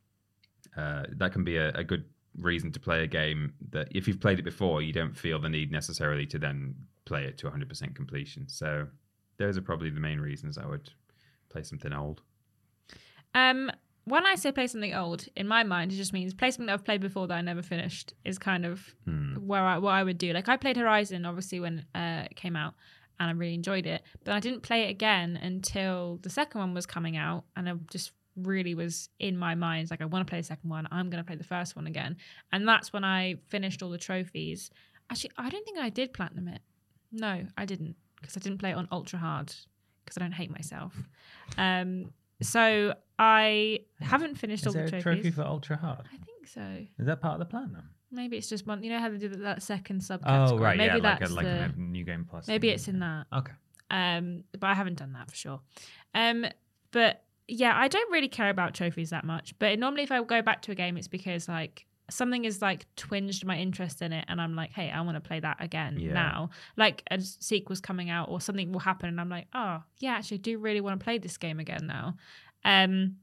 uh, that can be a, a good reason to play a game that if you've played it before, you don't feel the need necessarily to then play it to 100% completion. So those are probably the main reasons I would play something old. Um, when I say play something old, in my mind, it just means play something that I've played before that I never finished. Is kind of Hmm. where I what I would do. Like I played Horizon obviously when uh, it came out, and I really enjoyed it. But I didn't play it again until the second one was coming out, and I just really was in my mind like I want to play the second one. I'm going to play the first one again, and that's when I finished all the trophies. Actually, I don't think I did platinum it. No, I didn't because I didn't play it on ultra hard because I don't hate myself. Um, so I haven't finished all Is there the a trophies. trophy for ultra hard? I think so. Is that part of the platinum? Maybe it's just one. You know how they do that, that second subcategory. Oh right, Maybe yeah, like a, that's like the, a new game plus. maybe thing. it's in that. Okay. Um, but I haven't done that for sure. Um, but yeah, I don't really care about trophies that much. But normally, if I go back to a game, it's because like something is like twinged my interest in it, and I'm like, hey, I want to play that again Yeah. now. Like a sequel's coming out, or something will happen, and I'm like, oh yeah, actually, I do really want to play this game again now. Um,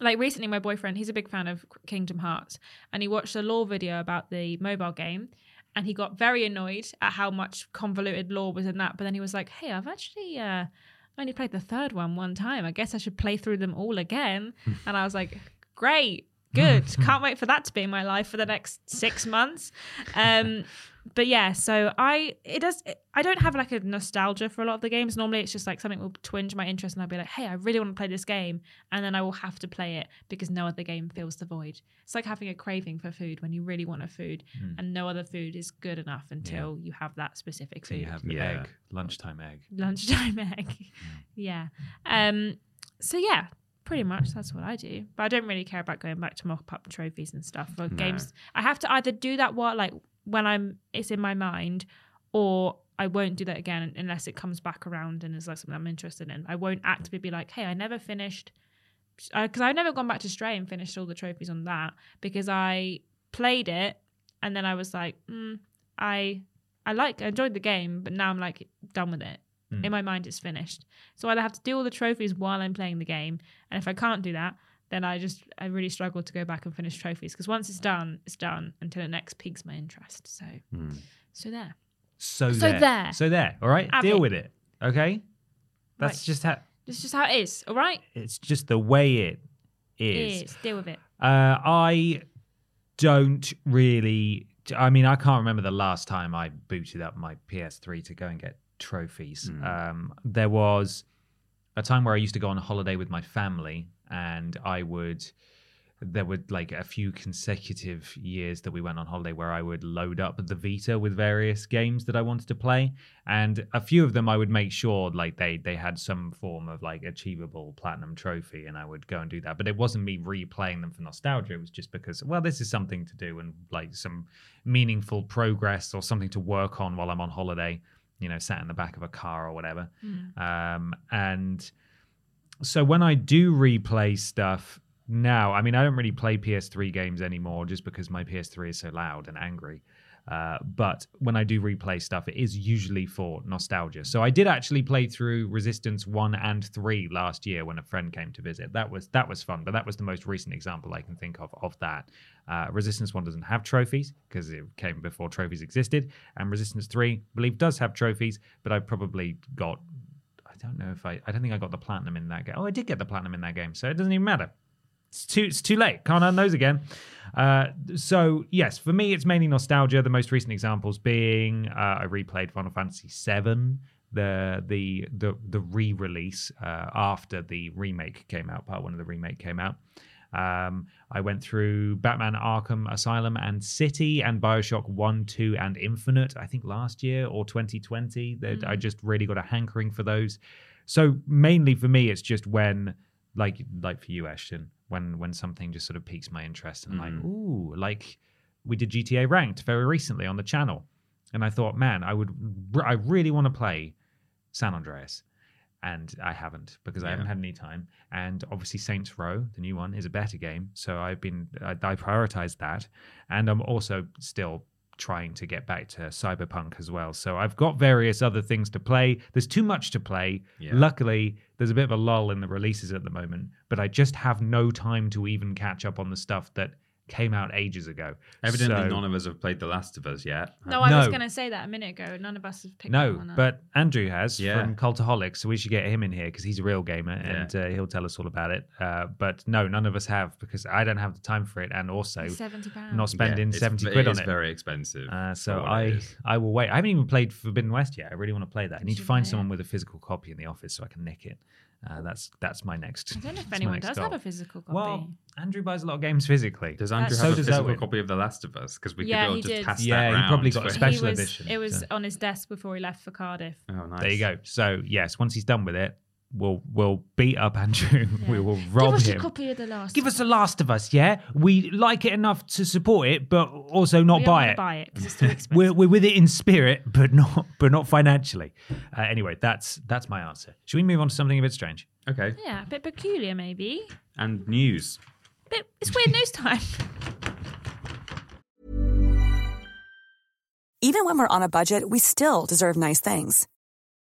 like recently, my boyfriend, he's a big fan of Kingdom Hearts, and he watched a lore video about the mobile game. And he got very annoyed at how much convoluted lore was in that. But then he was like, "Hey, I've actually uh, only played the third one one time. I guess I should play through them all again." and I was like, "Great, good. Can't wait for that to be in my life for the next six months." Um, but yeah, so I it does I don't have like a nostalgia for a lot of the games. Normally, it's just like something will twinge my interest, and I'll be like, "Hey, I really want to play this game," and then I will have to play it because no other game fills the void. It's like having a craving for food when you really want a food, and no other food is good enough until you have that specific So food you have the Yeah. egg, lunchtime egg. lunchtime egg. yeah. Um. So yeah, pretty much that's what I do. But I don't really care about going back to mop up trophies and stuff for No. games. I have to either do that while like when I'm it's in my mind, or I won't do that again unless it comes back around and is like something I'm interested in. I won't actively be like, hey, I never finished. Because I've never gone back to Stray and finished all the trophies on that because I played it and then I was like, mm, I I like I enjoyed the game, but now I'm like done with it. Mm. In my mind, it's finished. So I either have to do all the trophies while I'm playing the game, and if I can't do that, then I just I really struggle to go back and finish trophies because once it's done, it's done until it next piques my interest. So Hmm. so there. So, So there. there. So there. All right. Have Deal it. with it. Okay. That's Right. just how. It's just how it is. All right. It's just the way it is. Deal with it. Uh, I don't really. I mean, I can't remember the last time I booted up my PS3 to go and get trophies. Um, there was a time where I used to go on a holiday with my family, and I would. There were like a few consecutive years that we went on holiday where I would load up the Vita with various games that I wanted to play, and a few of them I would make sure like they they had some form of like achievable platinum trophy, and I would go and do that. But it wasn't me replaying them for nostalgia; it was just because well, this is something to do and like some meaningful progress or something to work on while I'm on holiday. You know, sat in the back of a car or whatever. Um, and so when I do replay stuff, now. I mean, I don't really play PS3 games anymore just because my PS3 is so loud and angry. Uh, but when I do replay stuff, it is usually for nostalgia. So I did actually play through Resistance one and three last year when a friend came to visit. That was that was fun, but that was the most recent example I can think of of that. Uh, Resistance one doesn't have trophies because it came before trophies existed, and Resistance three, I believe, does have trophies, but I probably got. I don't know if I. I don't think I got the platinum in that game. Oh, I did get the platinum in that game, so it doesn't even matter. It's too it's too late. Can't earn those again. Uh, so yes, for me, it's mainly nostalgia. The most recent examples being uh, I replayed Final Fantasy VII, the the the the re-release uh, after the remake came out. Part one of the remake came out. Um, I went through Batman Arkham Asylum and City and Bioshock 1, 2, and Infinite, I think last year or 2020. That I just really got a hankering for those. So mainly for me, it's just when, like, like for you, Ashton, when when something just sort of piques my interest and like, mm. ooh, like we did GTA Ranked very recently on the channel, and I thought, man, I would, I really want to play San Andreas, and I haven't because I haven't had any time. And obviously, Saints Row, the new one, is a better game, so I've been, I, I prioritized that, and I'm also still trying to get back to cyberpunk as well. So i've got various other things to play. There's too much to play. Yeah. luckily there's a bit of a lull in the releases at the moment but i just have no time to even catch up on the stuff that came out ages ago Evidently, So- none of us have played The Last of Us yet. No, I was going to say that a minute ago. None of us have picked no up on that. but andrew has Yeah. from cultaholic so we should get him in here because he's a real gamer and uh, he'll tell us all about it uh, but no none of us have because i don't have the time for it and also £70. not spending Yeah, 70 quid it on is it very expensive. Uh, so I. I will wait. I haven't even played Forbidden West yet. I really want to play that. I need to find someone it. with a physical copy in the office so I can nick it. Uh, that's that's my next. I don't know if anyone does goal. have a physical copy. Well, Andrew buys a lot of games physically. Does Andrew That's- have So a physical copy of The Last of Us? Because we Yeah, could all he just did. pass Yeah, that he probably got a special was, edition, It was so- on his desk before he left for Cardiff. Oh, nice. There you go. So yes, once he's done with it, we'll we'll beat up Andrew. we will rob him. Give us him. a copy of the last. Give us The Last of Us, yeah. We like it enough to support it, but also not we buy it. Buy it because it's too expensive. We're, we're with it in spirit, but not but not financially. Uh, anyway, that's that's my answer. Should we move on to something a bit strange? Okay. yeah, a bit peculiar maybe. And news. Bit, it's weird news time. Even when we're on a budget, we still deserve nice things.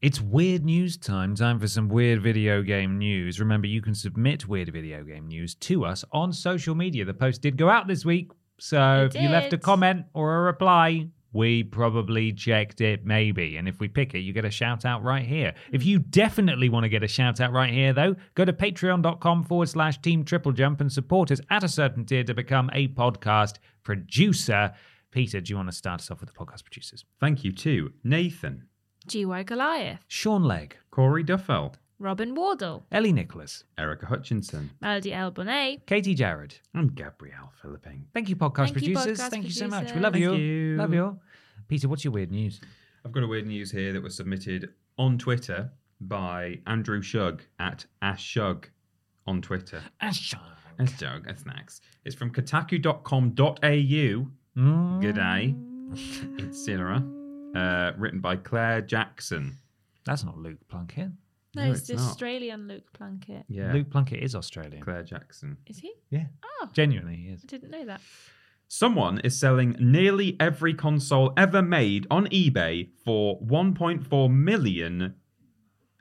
It's weird news time. Time for some weird video game news. Remember, you can submit weird video game news to us on social media. The post did go out this week. So It if you left a comment or a reply, we probably checked it, maybe. And if we pick it, you get a shout out right here. If hmm. you definitely want to get a shout out right here, though, go to patreon.com forward slash team triple jump and support us at a certain tier to become a podcast producer. Peter, do you want to start us off with the podcast producers? Thank you to Nathan, GY Goliath, Sean Legg, Corey Duffel, Robin Wardle, Ellie Nicholas, Erica Hutchinson, Melody El Bonet, Katie Jarrett. and Gabrielle Philippine. Thank you, podcast Thank you, producers. podcast Thank you so much. We love you. Thank you. Love you. All. Peter, what's your weird news? I've got a weird news here that was submitted on Twitter by Andrew Shug at Ashug on Twitter. Ashug, that's next. It's from kotaku.com.au. Mm. G'day. It's Cinera. Uh, written by Claire Jackson. That's not Luke Plunkett. No, No, it's, it's the not. Australian Luke Plunkett. Yeah. Luke Plunkett is Australian. Claire Jackson. Is he? Yeah. Oh, Genuinely, he is. I didn't know that. Someone is selling nearly every console ever made on eBay for 1.4 million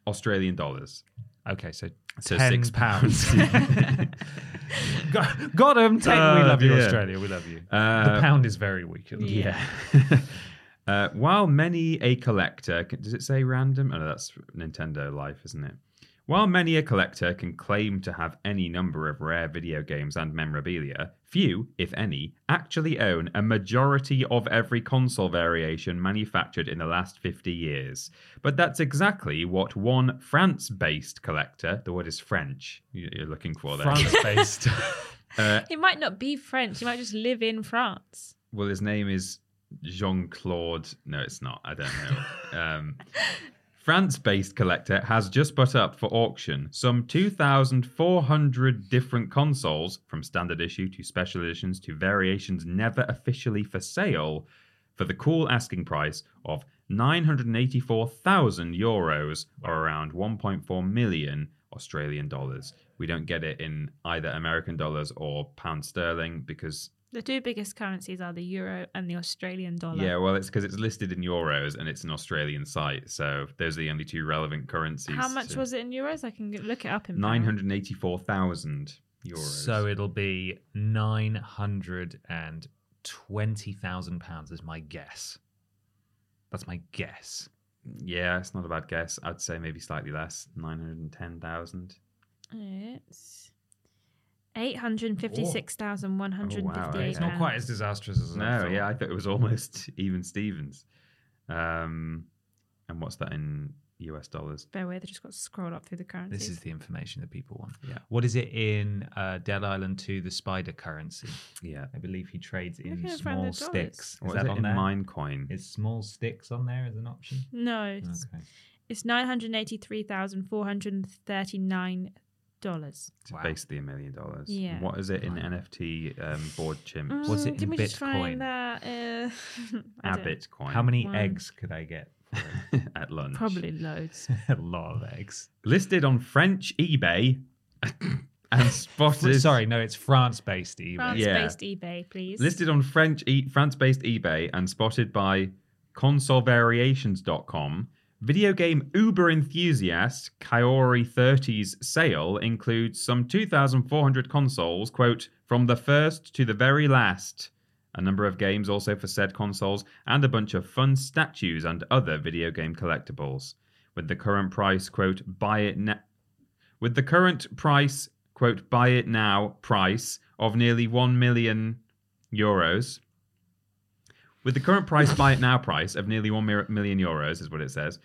Australian dollars. Okay, so, So 10 six pounds. pounds. got, got him. Ten. we Oh, love you, dear. Australia. We love you. Uh, the pound is very weak. at the moment. Yeah. uh, while many a collector, does it say random? Oh, no, that's Nintendo Life, isn't it? While many a collector can claim to have any number of rare video games and memorabilia, few, if any, actually own a majority of every console variation manufactured in the last 50 years. But that's exactly what one France based collector, the word is French, you- you're looking for there. France-based. Uh, He might not be French. He might just live in France. well, his name is Jean Claude. No, it's not. I don't know. um, France based collector has just put up for auction some 2,400 different consoles, from standard issue to special editions to variations never officially for sale, for the cool asking price of 984,000 euros or around 1.4 million Australian dollars. We don't get it in either American dollars or pound sterling because The two biggest currencies are the euro and the Australian dollar. Yeah, well, it's because it's listed in euros and it's an Australian site, so those are the only two relevant currencies. How much was it in euros? I can look it up in Nine pounds. hundred eighty-four thousand euros. So it'll be nine hundred and twenty thousand pounds. Is my guess. That's my guess. yeah, it's not a bad guess. I'd say maybe slightly less, nine hundred ten thousand. It's eight hundred fifty-six thousand one hundred Oh, wow. It's not quite as disastrous as I No, thought. yeah, I thought it was almost even Stevens. Um, and what's that in US dollars? Bear with, I just got to scroll up through the currencies. This is the information that people want. Yeah. What is it in uh, Dead Island 2, the spider currency? Yeah. I believe he trades in small $500. sticks. Is What that is it on in there? Minecoin? Is small sticks on there as an option? no, it's, Okay. it's nine hundred eighty-three thousand four hundred thirty-nine dollars. It's Wow. basically a million dollars. Yeah. What is it in NFT um, board chimps? What's it in we just Bitcoin? find that? Uh, I don't- coin. How many One. eggs could I get? at lunch? Probably loads. a lot of eggs. listed on French eBay and spotted. Sorry, no, it's France-based eBay. France-based eBay, please. listed on French e- France-based eBay and spotted by consolevariations.com. Video game Uber enthusiast Kaori 30's sale includes some 2,400 consoles, quote, from the first to the very last. A number of games also for said consoles, and a bunch of fun statues and other video game collectibles. With the current price, quote, buy it now. With the current price, quote, buy it now price of nearly 1 million euros. With the current price, buy it now price of nearly million euros, is what it says.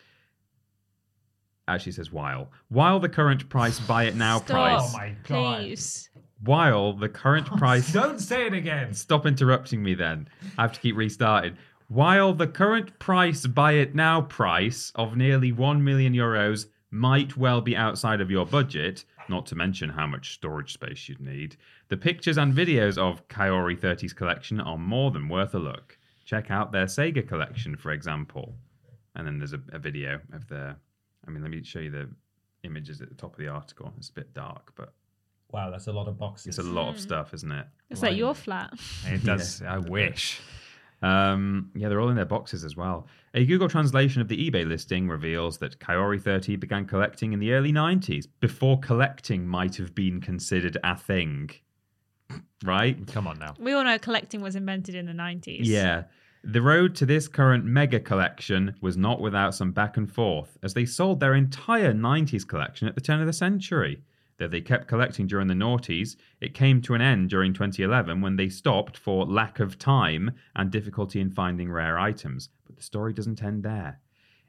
Actually, it says while. While the current price, buy it now Stop, price. Oh my God. Please. While the current oh, price. Don't say it again. Stop interrupting me then. I have to keep restarting. While the current price, buy it now price of nearly 1 million euros might well be outside of your budget, not to mention how much storage space you'd need, the pictures and videos of Kaori 30's collection are more than worth a look. Check out their Sega collection, for example. And then there's a, a video of their. I mean, let me show you the images at the top of the article. It's a bit dark, but Wow, that's a lot of boxes. it's a lot of stuff, isn't it? It's like your flat. It does. I wish. Um, yeah, they're all in their boxes as well. A Google translation of the eBay listing reveals that Kaori 30 began collecting in the early 90s, before collecting might have been considered a thing. Right? Come on now. We all know collecting was invented in the 90s. Yeah. The road to this current mega collection was not without some back and forth, as they sold their entire 90s collection at the turn of the century. Though they kept collecting during the noughties, it came to an end during 2011 when they stopped for lack of time and difficulty in finding rare items. But the story doesn't end there.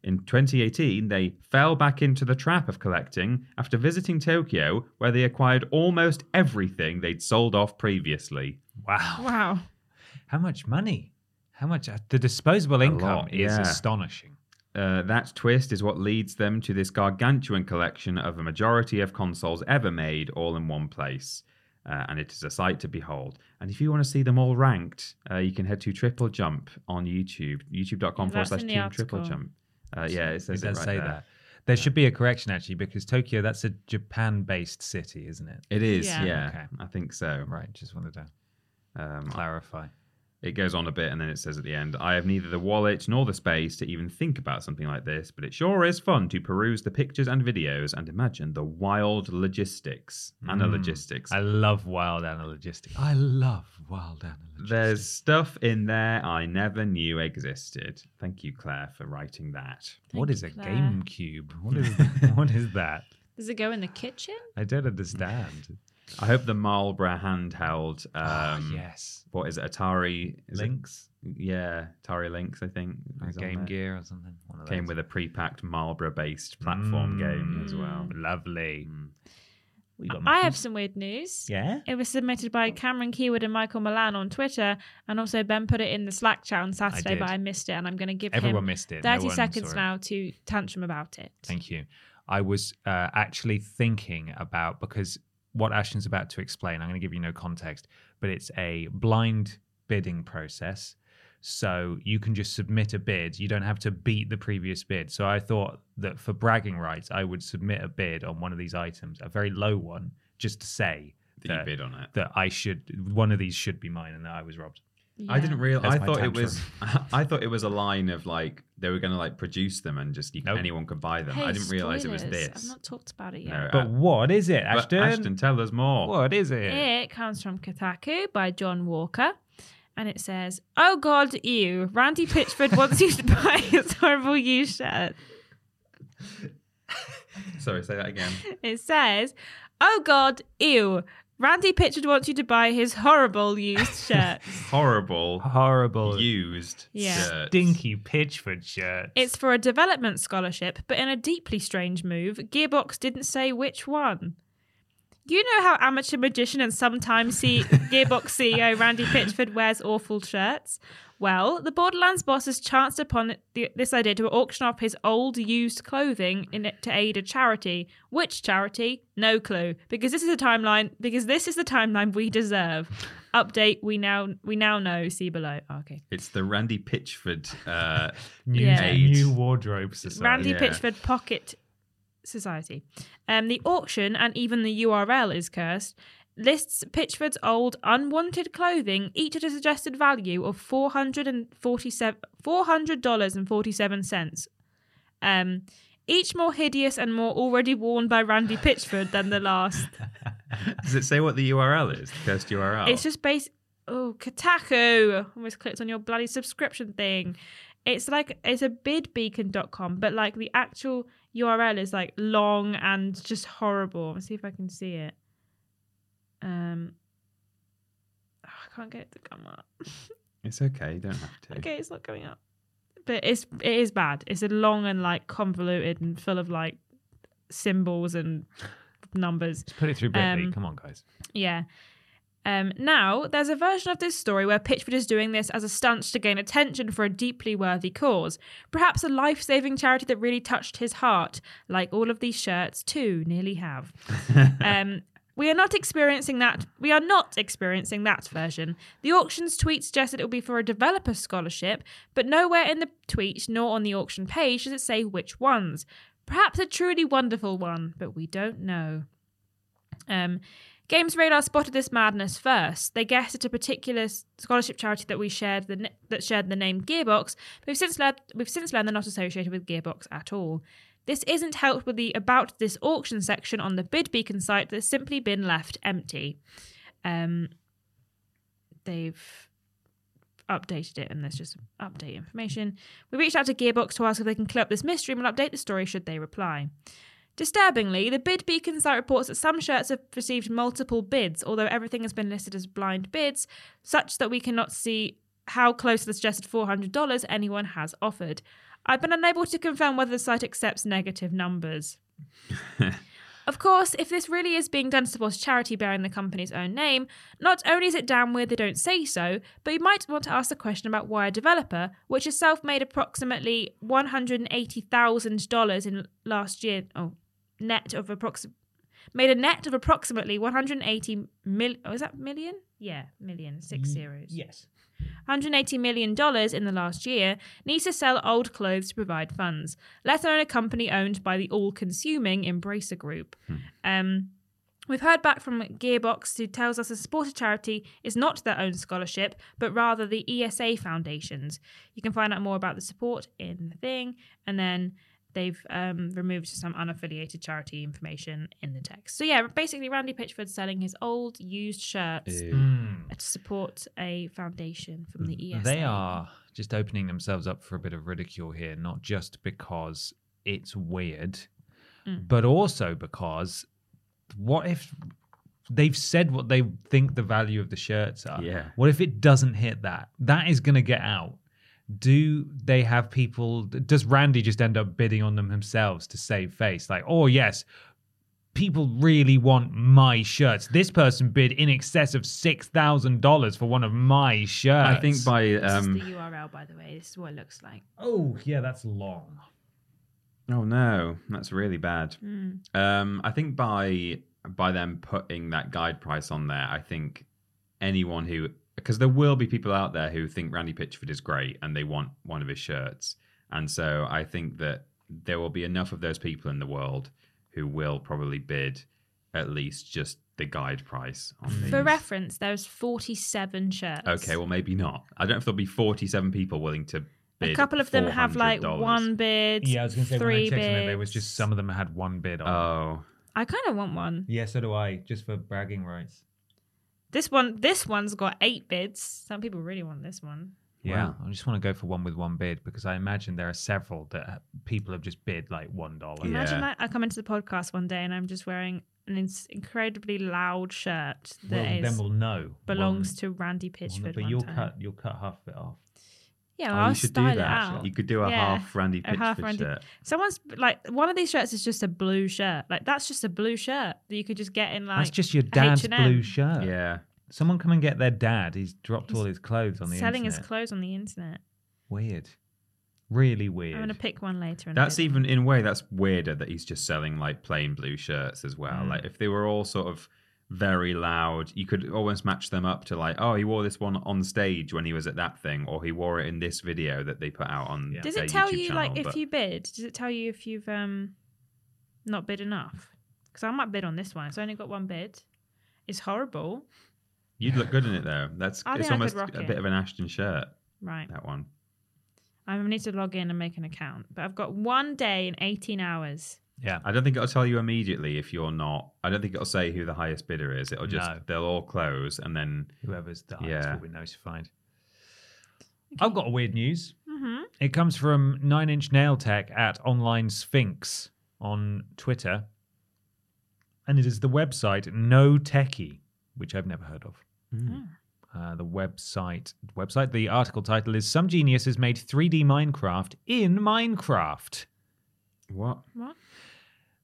In 2018, they fell back into the trap of collecting after visiting Tokyo, where they acquired almost everything they'd sold off previously. Wow. Wow. How much money? How much? uh, The disposable income lot, is yeah. astonishing. Uh, that twist is what leads them to this gargantuan collection of a majority of consoles ever made, all in one place. Uh, and it is a sight to behold. And if you want to see them all ranked, uh, you can head to Triple Jump on YouTube, youtube.com forward slash in Team Triple. Jump. Uh, yeah, it It says it, does right say there. that. There should be a correction actually, because Tokyo that's a Japan-based city, isn't it? It is, Yeah. yeah. Okay. I think so. Right. Just wanted to Um, clarify. It goes on a bit and then it says at the end i have neither the wallet nor the space to even think about something like this but it sure is fun to peruse the pictures and videos and imagine the wild logistics and the Mm. logistics I love wild analogistics. I love wild analogistics. there's stuff in there i never knew existed thank you claire for writing that what Thank is you, a Claire. GameCube? What is what is that? Does it go in the kitchen? I don't understand. I hope the Marlboro handheld um Ah, yes. what is it atari is it- Lynx yeah atari Lynx i think or Game. Gear or something. One of came those. with a pre-packed Marlboro based platform game as well Lovely. Mm. I have some weird news. Yeah. It was submitted by Cameron Keywood and Michael Milan on Twitter, and also Ben put it in the Slack chat on Saturday, but. I missed it, and I'm going to give Everyone him missed it. 30 one seconds saw now to tantrum about it. Thank you. I was uh, actually thinking about because what Ashton's about to explain, I'm going to give you no context, but it's a blind bidding process. So you can just submit a bid. You don't have to beat the previous bid. So I thought that for bragging rights, I would submit a bid on one of these items, a very low one, just to say that you bid on it that I should, one of these should be mine and that I was robbed. I didn't realize. I my thought it was. I thought it was a line of like they were going to like produce them and just Nope. anyone could buy them. Hey, I didn't realize it was this. I've not talked about it yet. No, But uh, what is it, but Ashton? Ashton, tell us more. What is it? It comes from Kotaku by John Walker. And it says, Oh God, ew. Randy Pitchford wants you to buy his horrible used shirt. Sorry, say that again. It says, Oh God, ew. Randy Pitchford wants you to buy his horrible used shirt. Horrible, Horrible. used Yeah. shirts. Stinky Pitchford shirt. it's for a development scholarship, but in a deeply strange move, Gearbox didn't say which one. You know how amateur magician and sometimes C- Gearbox CEO Randy Pitchford wears awful shirts? Well, the Borderlands boss has chanced upon the, this idea to auction off his old used clothing in it to aid a charity. Which charity? No clue. Because this is a timeline. Because this is the timeline we deserve. Update. We now we now know. See below. Oh, okay. It's the Randy Pitchford. Uh, New, Yeah. new wardrobe society. Randy Yeah. Pitchford Pocket Society. Um, the auction and even the URL is cursed. Lists Pitchford's old unwanted clothing, each at a suggested value of four hundred and forty-seven four hundred dollars and forty-seven cents. Um, each more hideous and more already worn by Randy Pitchford than the last. does it say what the URL is? The cursed URL. It's just base. Oh, Kotaku! Almost clicked on your bloody subscription thing. It's like it's a bidbeacon.com, but like the actual URL is like long and just horrible. Let's see if I can see it. Um, oh, I can't get it to come up. It's okay. You don't have to. okay, it's not coming up. But it's it is bad. It's a long and like convoluted and full of like symbols and numbers. Just put it through Bitly. Um, Come on, guys. Yeah. Um, now, there's a version of this story where Pitchford is doing this as a stunt to gain attention for a deeply worthy cause. Perhaps a life saving charity that really touched his heart, like all of these shirts too nearly have. um, we are not experiencing that. We are not experiencing that version. The auction's tweet suggested it will be for a developer scholarship, but nowhere in the tweet nor on the auction page does it say which ones. Perhaps a truly wonderful one, but we don't know. Um, Games Radar spotted this madness first. They guessed at a particular scholarship charity that we shared the that shared the name Gearbox. But we've since learned we've since learned they're not associated with Gearbox at all. This isn't helped with the about this auction section on the Bid Beacon site that's simply been left empty. Um, they've updated it, and there's just update information. We reached out to Gearbox to ask if they can clear up this mystery and will update the story should they reply. Disturbingly, the bid beacon site reports that some shirts have received multiple bids, although everything has been listed as blind bids, such that we cannot see how close to the suggested $400 anyone has offered. I've been unable to confirm whether the site accepts negative numbers. Of course, if this really is being done to support a charity bearing the company's own name, not only is it damn weird they don't say so, but you might want to ask the question about why a developer, which itself made approximately $180,000 in last year, oh, net of approximately made a net of approximately 180 mil. Oh, is that million? Yeah, million, six mm, zeros. Yes. 180 million dollars in the last year needs to sell old clothes to provide funds. Let alone a company owned by the all-consuming Embracer Group. Um, We've heard back from Gearbox, who tells us a supported charity is not their own scholarship, but rather the ESA Foundation's. You can find out more about the support in the thing, and then they've um, removed some unaffiliated charity information in the text. So yeah, basically, Randy Pitchford's selling his old used shirts Mm. to support a foundation from the E ESA. They are just opening themselves up for a bit of ridicule here, not just because it's weird, Mm. but also because what if they've said what they think the value of the shirts are? Yeah. What if it doesn't hit that? That is going to get out. Do they have people? Does Randy just end up bidding on them themselves to save face? Like, oh, yes, people really want my shirts. This person bid in excess of $6,000 for one of my shirts. I think by This um, is the URL, by the way. This is what it looks like. Oh, yeah, that's long. Oh no, that's really bad. Mm. Um, I think by by them putting that guide price on there, I think anyone who because there will be people out there who think Randy Pitchford is great and they want one of his shirts, and so I think that there will be enough of those people in the world who will probably bid at least just the guide price on these. For reference, there's 47 shirts. Okay, well maybe not. I don't know if there'll be forty-seven people willing to bid. a couple of them have like one bid, Yeah, I was going to say, when I three checked on it, bids. there was just some of them had one bid on. Oh, I kind of want one. yeah, so do I, just for bragging rights. This one, this one's got eight bids. Some people really want this one. Yeah, Wow. I just want to go for one with one bid because I imagine there are several that people have just bid like one dollar. Yeah. Imagine that I come into the podcast one day and I'm just wearing an ins- incredibly loud shirt that Well, is then we'll know. belongs We'll- to Randy we'll know, Pitchford. but one you'll time. cut you'll cut half of it off. Yeah, Oh, well, I'll you should style do that. out. You could do a Yeah, half Randy a half Pitchford Randy- shirt. Someone's like one of these shirts is just a blue shirt. Like that's just a blue shirt that you could just get in like. That's just your dad's H&M. blue shirt. Yeah. Someone come and get their dad. He's dropped He's all his clothes on the internet. selling internet. his clothes on the internet. Weird. Really weird. I'm gonna pick one later. And That's even in a way that's weirder that he's just selling like plain blue shirts as well. Mm. Like if they were all sort of very loud, you could almost match them up to like, oh, he wore this one on stage when he was at that thing, or he wore it in this video that they put out on. Yeah. Does their it tell YouTube you channel, like if but- you bid? Does it tell you if you've um not bid enough? Because I might bid on this one. It's only got one bid. It's horrible. You'd look good in it though. That's I it's almost a it. bit of an Ashton shirt. Right. That one. I need to log in and make an account. But I've got one day and 18 hours. Yeah. I don't think it'll tell you immediately if you're not. I don't think it'll say who the highest bidder is. It'll just No. they'll all close and then Whoever's the highest Yeah. will be notified. I've got a weird news. Mm-hmm. It comes from Nine Inch Nail Tech at Online Sphinx on Twitter. And it is the website No Techie, which I've never heard of. Uh, the website website. The article title is Some Genius has made 3D Minecraft in Minecraft. what? What?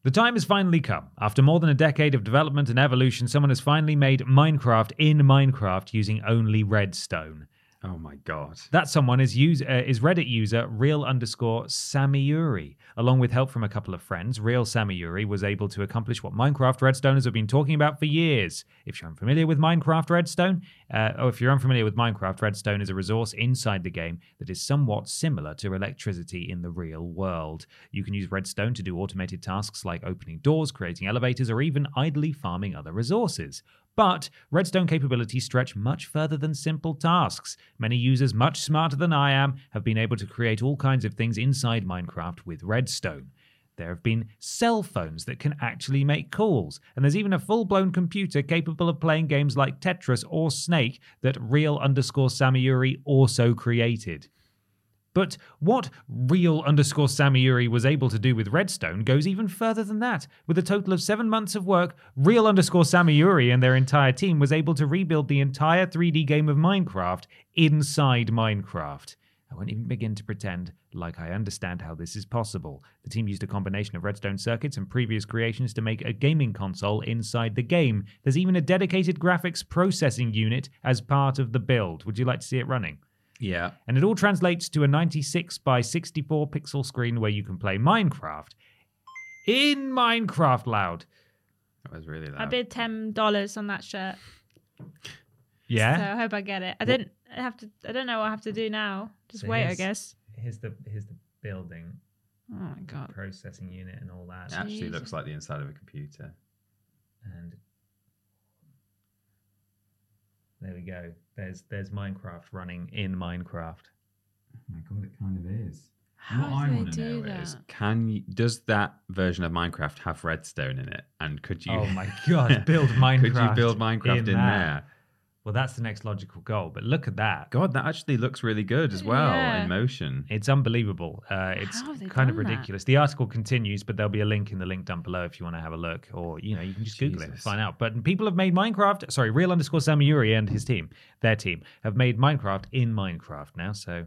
The time has finally come. After more than a decade of development and evolution, someone has finally made Minecraft in Minecraft using only redstone. Oh my god. That someone is use, uh, is Reddit user real underscore Sammyuri. Along with help from a couple of friends, real Sammyuri was able to accomplish what Minecraft Redstoners have been talking about for years. If you're unfamiliar with Minecraft Redstone, uh, or if you're unfamiliar with Minecraft, Redstone is a resource inside the game that is somewhat similar to electricity in the real world. You can use Redstone to do automated tasks like opening doors, creating elevators, or even idly farming other resources. But Redstone capabilities stretch much further than simple tasks. Many users, much smarter than I am, have been able to create all kinds of things inside Minecraft with Redstone. There have been cell phones that can actually make calls, and there's even a full blown computer capable of playing games like Tetris or Snake that real underscore Sammyuri also created. But what real underscore Sammyuri was able to do with Redstone goes even further than that. With a total of seven months of work, real underscore Sammyuri and their entire team was able to rebuild the entire 3D game of Minecraft inside Minecraft. I won't even begin to pretend like I understand how this is possible. The team used a combination of redstone circuits and previous creations to make a gaming console inside the game. There's even a dedicated graphics processing unit as part of the build. Would you like to see it running? Yeah. And it all translates to a 96 by 64 pixel screen where you can play Minecraft. In Minecraft Loud. That was really loud. I bid ten dollars on that shirt. Yeah. So I hope I get it. I didn't I have to I don't know what I have to do now. Just So wait, I guess. Here's the here's the building Oh my god. processing unit and all that. It actually Jesus. looks like the inside of a computer. And there we go. There's there's Minecraft running in Minecraft. Oh my god, it kind of is. How what do I they want to know is, can you, does that version of Minecraft have redstone in it? And could you? Oh my god, build Minecraft. could you build Minecraft in, that. there? Well, that's the next logical goal. But look at that. God, that actually looks really good as well Yeah. in motion. It's unbelievable. Uh, it's How have they kind of done that? ridiculous. The article continues, but there'll be a link in the link down below if you want to have a look, or you know, you can just Google it and find out. But people have made Minecraft. Sorry, real underscore Sammyuri and his team, their team, have made Minecraft in Minecraft now. So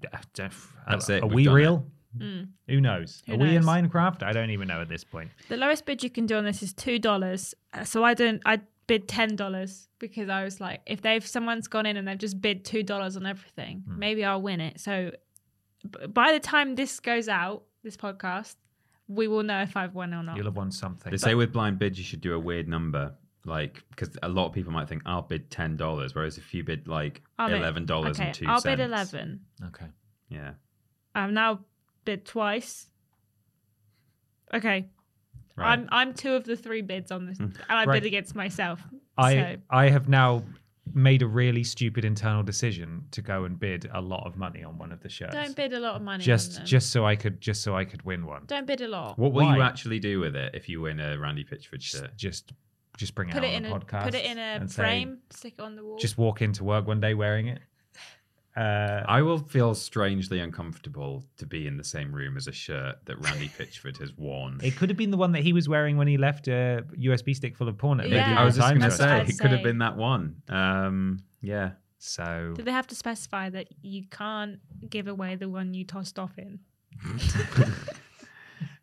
That's are, it, Are we've we done real? Mm. Who knows? Who are we in? Minecraft? I don't even know at this point. The lowest bid you can do on this is two dollars. So I don't. I bid ten dollars because I was like, if they've someone's gone in and they've just bid two dollars on everything, Hmm. maybe I'll win it. So b- by the time this goes out, this podcast, we will know if I've won or not. You'll have won something. They say with blind bids you should do a weird number, like because a lot of people might think I'll bid ten dollars, whereas if you bid like I'll eleven dollars okay, and two I'll cents, bid eleven. Okay. Yeah, I've now bid twice. Okay. Right. I'm I'm two of the three bids on this, mm. and I Right. bid against myself. I so I have now made a really stupid internal decision to go and bid a lot of money on one of the shirts. don't bid a lot of money. on just them. just so I could just so I could win one. don't bid a lot. what will you actually do with it if you win a Randy Pitchford Just shirt? just, just bring it Put out it on in a podcast. put it in a and say- frame, stick it on the wall. just walk into work one day wearing it. Uh, I will feel strangely uncomfortable to be in the same room as a shirt that Randy Pitchford has worn. it could have been the one that he was wearing when he left a USB stick full of porn at Yeah, Medieval I was just going to say it could have been that one. Um, yeah, So Do they have to specify that you can't give away the one you tossed off in?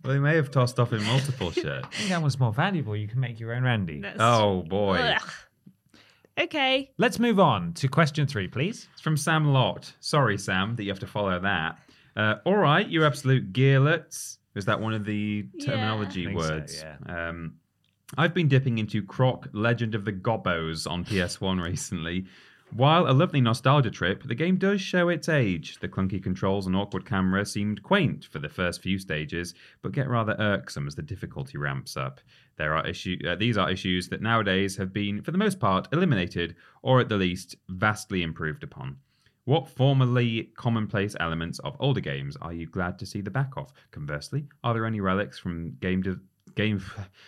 well, they may have tossed off in multiple shirts. I think that one's more valuable. You can make your own Randy. That's- Oh boy, Ugh. Okay. Let's move on to question three, please. it's from Sam Lott. Sorry, Sam, that you have to follow that. Uh, all right, you absolute gearlets. Is that one of the terminology I think so, words? Um, I've been dipping into Croc Legend of the Gobbos on PS1 recently. While a lovely nostalgia trip, the game does show its age. The clunky controls and awkward camera seemed quaint for the first few stages, but get rather irksome as the difficulty ramps up. There are issue, uh, these are issues that nowadays have been, for the most part, eliminated, or at the least, vastly improved upon. What formerly commonplace elements of older games are you glad to see the back of? Conversely, are there any relics from game de- game?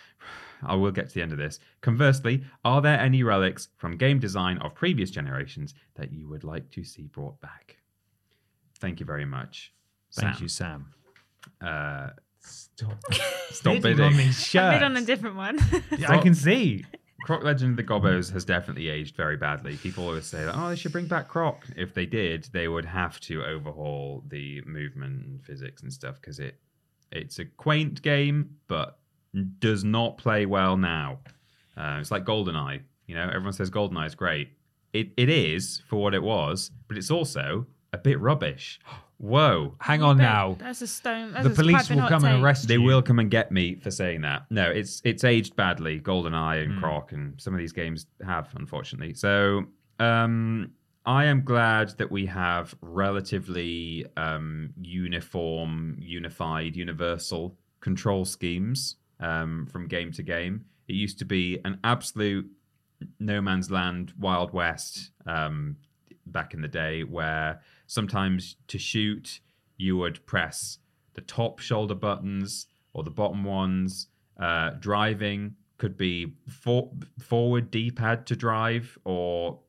I will get to the end of this. Conversely, are there any relics from game design of previous generations that you would like to see brought back? Thank you very much. Thank Sam. you, Sam. Uh, Stop, Stop bidding on bidding. these I shirts. bid on a different one. Yeah, I can see. Croc Legend of the Gobbos has definitely aged very badly. People always say that, oh, they should bring back Croc. If they did, they would have to overhaul the movement and physics and stuff because it it's a quaint game, but does not play well now. Uh, it's like GoldenEye. You know, everyone says GoldenEye is great. It it is for what it was, but it's also a bit rubbish. Whoa. Hang on now. That's a stone. That's The a police will hot come and take. arrest They you. will come and get me for saying that. No, it's it's aged badly. GoldenEye and Mm. Croc and some of these games have, unfortunately. So um, I am glad that we have relatively um, uniform, unified, universal control schemes um, from game to game. It used to be an absolute no man's land, Wild West um, back in the day, where sometimes to shoot you would press the top shoulder buttons or the bottom ones. Uh, driving could be for- forward D-pad to drive or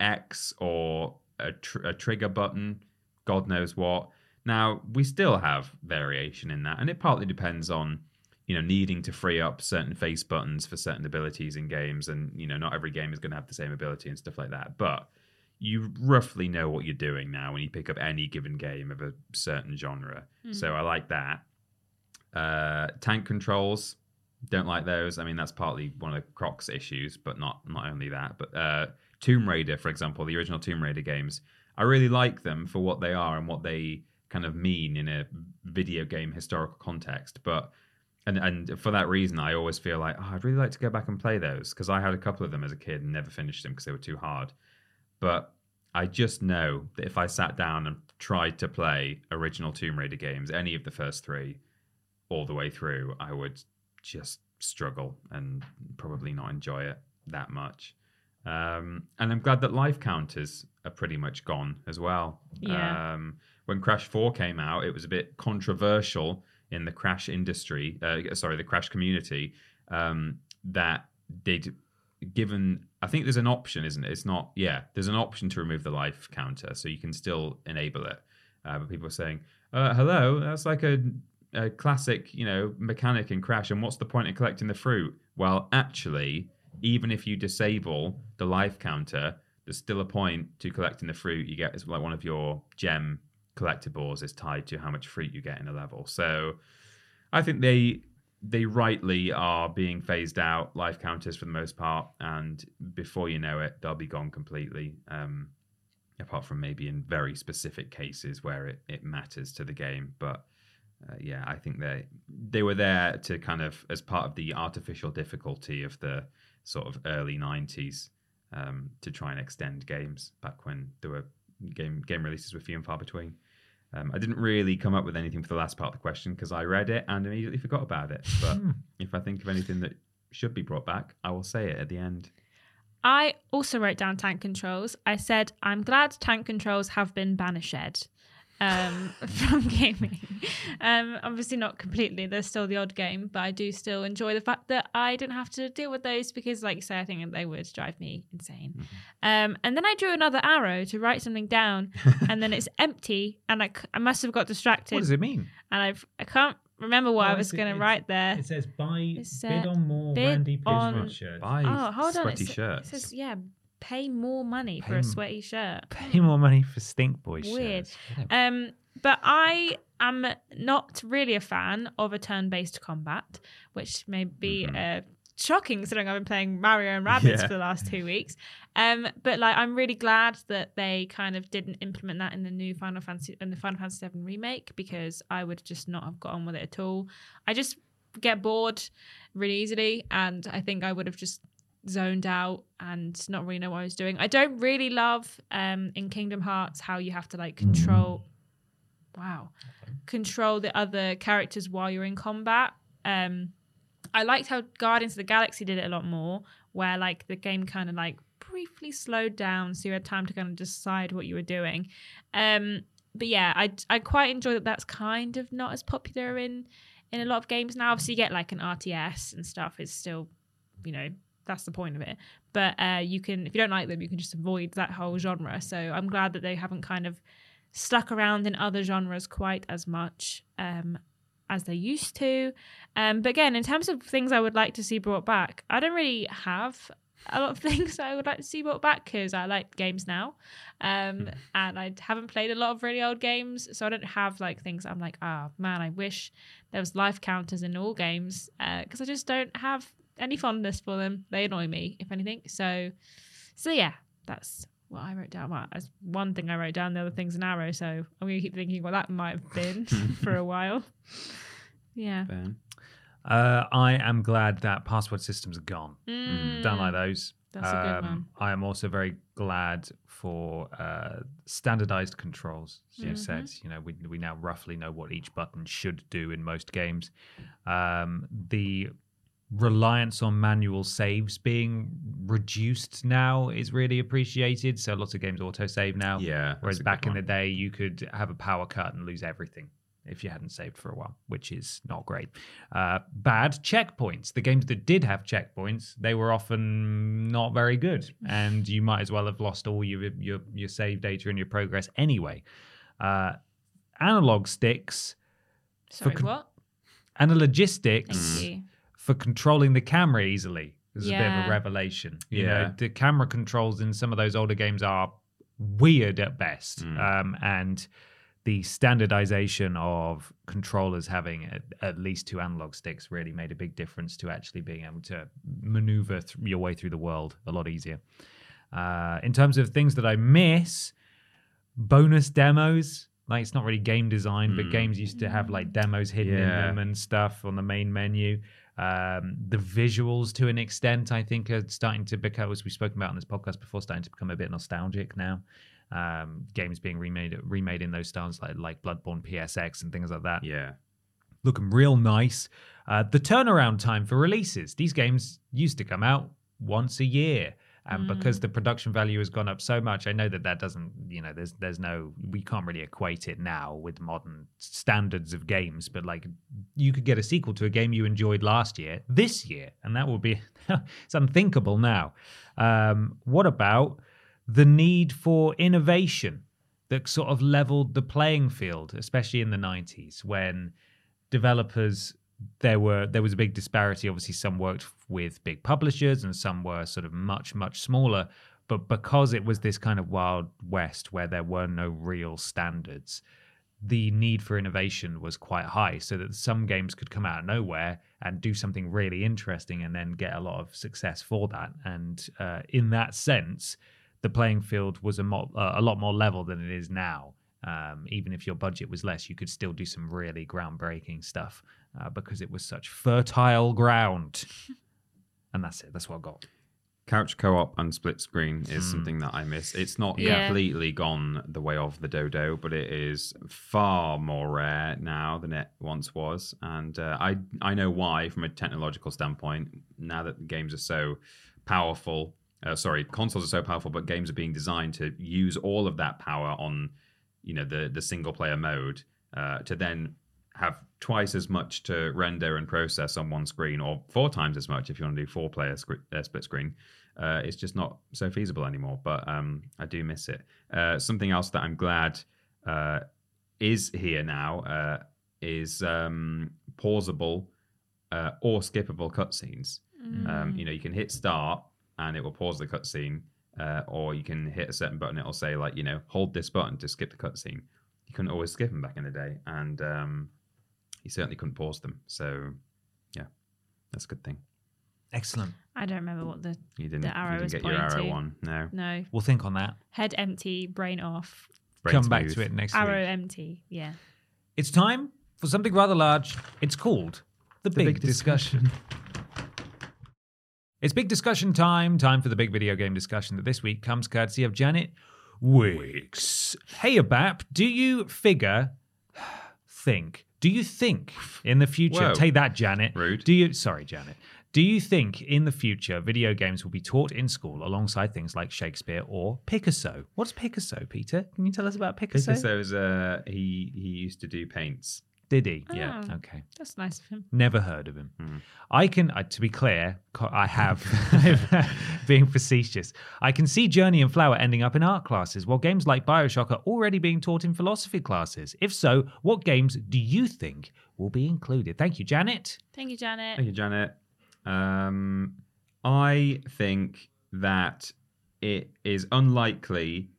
X or a, tr- a trigger button, God knows what. Now we still have variation in that, and it partly depends on you know needing to free up certain face buttons for certain abilities in games, and you know not every game is going to have the same ability and stuff like that. But you roughly know what you're doing now when you pick up any given game of a certain genre. So I like that. Uh, tank controls, don't like those. I mean, that's partly one of the Croc's issues, but not not only that. But uh, Tomb Raider, for example, the original Tomb Raider games, I really like them for what they are and what they kind of mean in a video game historical context. But and and for that reason, I always feel like oh, I'd really like to go back and play those because I had a couple of them as a kid and never finished them because they were too hard. But I just know that if I sat down and tried to play original Tomb Raider games, any of the first three, all the way through, I would just struggle and probably not enjoy it that much. Um, and I'm glad that life counters are pretty much gone as well. Yeah. Um, when Crash 4 came out, it was a bit controversial in the Crash industry, uh, sorry, the Crash community, um, that they'd given, I think there's an option, isn't it? It's not, yeah, there's an option to remove the life counter, so you can still enable it. Uh, but people are saying, uh, hello, that's like a, a classic, you know, mechanic in Crash, and what's the point in collecting the fruit? Well, actually, even if you disable the life counter, there's still a point to collecting the fruit. You get it's like one of your gem collectibles is tied to how much fruit you get in a level. So I think they they rightly are being phased out life counters for the most part, and before you know it, they'll be gone completely. Um, apart from maybe in very specific cases where it, it matters to the game, but uh, yeah, I think they they were there to kind of as part of the artificial difficulty of the sort of early '90s um, to try and extend games back when there were game game releases were few and far between. Um, I didn't really come up with anything for the last part of the question because I read it and immediately forgot about it. But if I think of anything that should be brought back, I will say it at the end. I also wrote down tank controls. I said, I'm glad tank controls have been banished um, from gaming. Um, obviously, not completely. There's still the odd game, but I do still enjoy the fact that I didn't have to deal with those because, like you say, I think they would drive me insane. Um, and then I drew another arrow to write something down, and then it's empty, and I, c- I must have got distracted. What does it mean? And I've, I can't remember what I Oh, was going to write there. It says buy It said bid on more bid Randy on- Pitchford shirts. Buy Oh, hold on. sweaty It, sa- it shirts. says, yeah, pay more money for a sweaty shirt. Pay more money for Stink Boy Weird. shirts. A- Um, but I am not really a fan of a turn-based combat, which may be uh, shocking considering I've been playing Mario and Rabbids Yeah. for the last two weeks. Um, but like, I'm really glad that they kind of didn't implement that in the new Final Fantasy in the Final Fantasy VII remake because I would just not have got on with it at all. I just get bored really easily, and I think I would have just zoned out and not really know what I was doing. I don't really love um in Kingdom Hearts how you have to like control wow control the other characters while you're in combat. Um I liked how Guardians of the Galaxy did it a lot more where like the game kind of like briefly slowed down so you had time to kind of decide what you were doing. Um but yeah, I I quite enjoy that that's kind of not as popular in in a lot of games now. Obviously, you get like an RTS and stuff. is still, you know, that's the point of it. But uh, you can, if you don't like them, you can just avoid that whole genre. So I'm glad that they haven't kind of stuck around in other genres quite as much um, as they used to. Um, but again, in terms of things I would like to see brought back, I don't really have a lot of things I would like to see brought back because I like games now, um, and I haven't played a lot of really old games, so I don't have like things I'm like, ah, man, I wish there was life counters in all games because I just don't have any fondness for them. They annoy me, if anything. So, so yeah, that's what I wrote down. Well, that's one thing I wrote down. The other thing's an arrow. So I'm gonna keep thinking what that might have been for a while. Yeah. Uh, I am glad that password systems are gone. Mm. Don't like those. That's a good one. I am also very glad for uh, standardized controls. As you Mm-hmm. said, you know, we we now roughly know what each button should do in most games. Um, the reliance on manual saves being reduced now is really appreciated. So lots of games autosave now. Yeah, Whereas back in the day, you could have a power cut and lose everything if you hadn't saved for a while, which is not great. Uh, bad checkpoints. The games that did have checkpoints, they were often not very good, and you might as well have lost all your your, your save data and your progress anyway. Uh, analog sticks, Sorry, con- what? analogistics Thank you. For controlling the camera easily is a bit of a revelation. You Yeah. know, the camera controls in some of those older games are weird at best. Mm. Um, and the standardization of controllers having at, at least two analog sticks really made a big difference to actually being able to maneuver th- your way through the world a lot easier. Uh, in terms of things that I miss, bonus demos. Like it's not really game design, but Mm. games used to have like demos hidden in them and stuff on the main menu. Um, the visuals, to an extent, I think are starting to become, as we've spoken about on this podcast before, starting to become a bit nostalgic now. Um, games being remade remade in those styles, like like Bloodborne PSX and things like that Yeah. looking real nice. Uh, the turnaround time for releases. These games used to come out once a year. And because the production value has gone up so much, I know that that doesn't, you know, there's there's no, we can't really equate it now with modern standards of games. But like, you could get a sequel to a game you enjoyed last year this year, and that would be, it's unthinkable now. Um, what about the need for innovation that sort of leveled the playing field, especially in the 90s when developers there were there was a big disparity. Obviously some worked with big publishers and some were sort of much much smaller. But because it was this kind of wild west where there were no real standards the need for innovation was quite high so that some games could come out of nowhere and do something really interesting and then get a lot of success for that. And uh, in that sense the playing field was a, mo- uh, a lot more level than it is now. Um, even if your budget was less you could still do some really groundbreaking stuff uh, because it was such fertile ground and that's it that's what i got Couch co-op and split screen is Hmm. something that I miss. It's not Yeah. completely gone the way of the dodo, but it is far more rare now than it once was, and uh, I I know why from a technological standpoint. Now that the games are so powerful, uh, sorry, consoles are so powerful, but games are being designed to use all of that power on, you know, the the single player mode uh, to then have twice as much to render and process on one screen, or four times as much if you want to do four player sc- uh, split screen. Uh, it's just not so feasible anymore. But um, I do miss it. Uh, something else that I'm glad uh, is here now uh, is um, pausable uh, or skippable cutscenes. Um, you know, you can hit start and it will pause the cutscene, uh, or you can hit a certain button. It'll say like, you know, hold this button to skip the cutscene. You couldn't always skip them back in the day, and um, you certainly couldn't pause them. So, yeah, that's a good thing. excellent I don't remember what the You didn't, The arrow you didn't get your arrow pointing. one. No, no we'll think on that head empty, brain off, Brain come back to it next week. arrow week empty. Yeah. it's time for something rather large it's called the, big, big discussion It's big discussion time. Time for the big video game discussion that this week comes courtesy of Janet Wicks. Hey, Abap, do you figure, think, do you think in the future, Whoa. take that, Janet. Rude. Do you, sorry, Janet. Do you think in the future video games will be taught in school alongside things like Shakespeare or Picasso? What's Picasso, Peter? Can you tell us about Picasso? Picasso's uh, he he used to do paints. Did he? Yeah. Oh, Okay. That's nice of him. Never heard of him. Hmm. I can, uh, to be clear, co- I have, being facetious. I can see Journey and Flower ending up in art classes, while games like Bioshock are already being taught in philosophy classes. If so, what games do you think will be included? Thank you, Janet. Thank you, Janet. Thank you, Janet. Um, I think that it is unlikely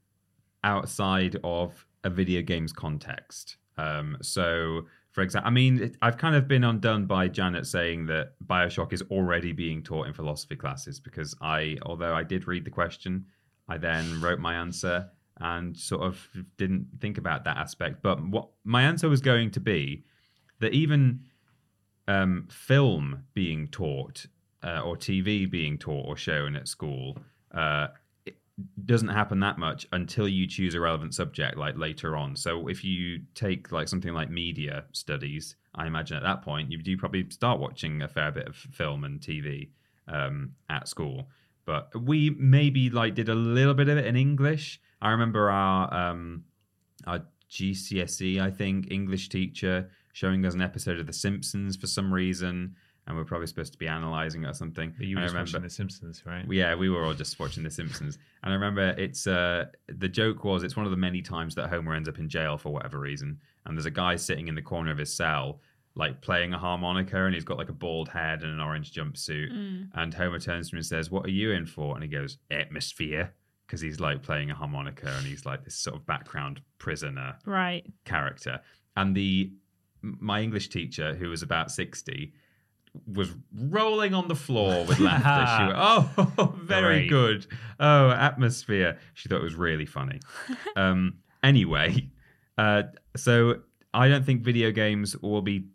outside of a video games context. Um, so, for example, I mean, I've kind of been undone by Janet saying that Bioshock is already being taught in philosophy classes because I, although I did read the question, I then wrote my answer and sort of didn't think about that aspect. But what my answer was going to be that even um, film being taught uh, or TV being taught or shown at school uh, doesn't happen that much until you choose a relevant subject like later on. So if you take like something like media studies, I imagine at that point you do probably start watching a fair bit of film and TV um, at school. But we maybe like did a little bit of it in English. I remember our um, our GCSE, I think, English teacher showing us an episode of The Simpsons for some reason, and we're probably supposed to be analysing it or something. But you were I just remember, watching The Simpsons, right? yeah, we were all just watching The Simpsons, and I remember it's uh, the joke was it's one of the many times that Homer ends up in jail for whatever reason, and there's a guy sitting in the corner of his cell. Like playing a harmonica, and he's got like a bald head and an orange jumpsuit. Mm. And Homer turns to him and says, "What are you in for?" And he goes, "Atmosphere," because he's like playing a harmonica and he's like this sort of background prisoner Right. character. And the my English teacher, who was about sixty, was rolling on the floor with laughter. she went, "Oh, very Great. good. Oh, atmosphere." She thought it was really funny. um, anyway, uh, so I don't think video games will be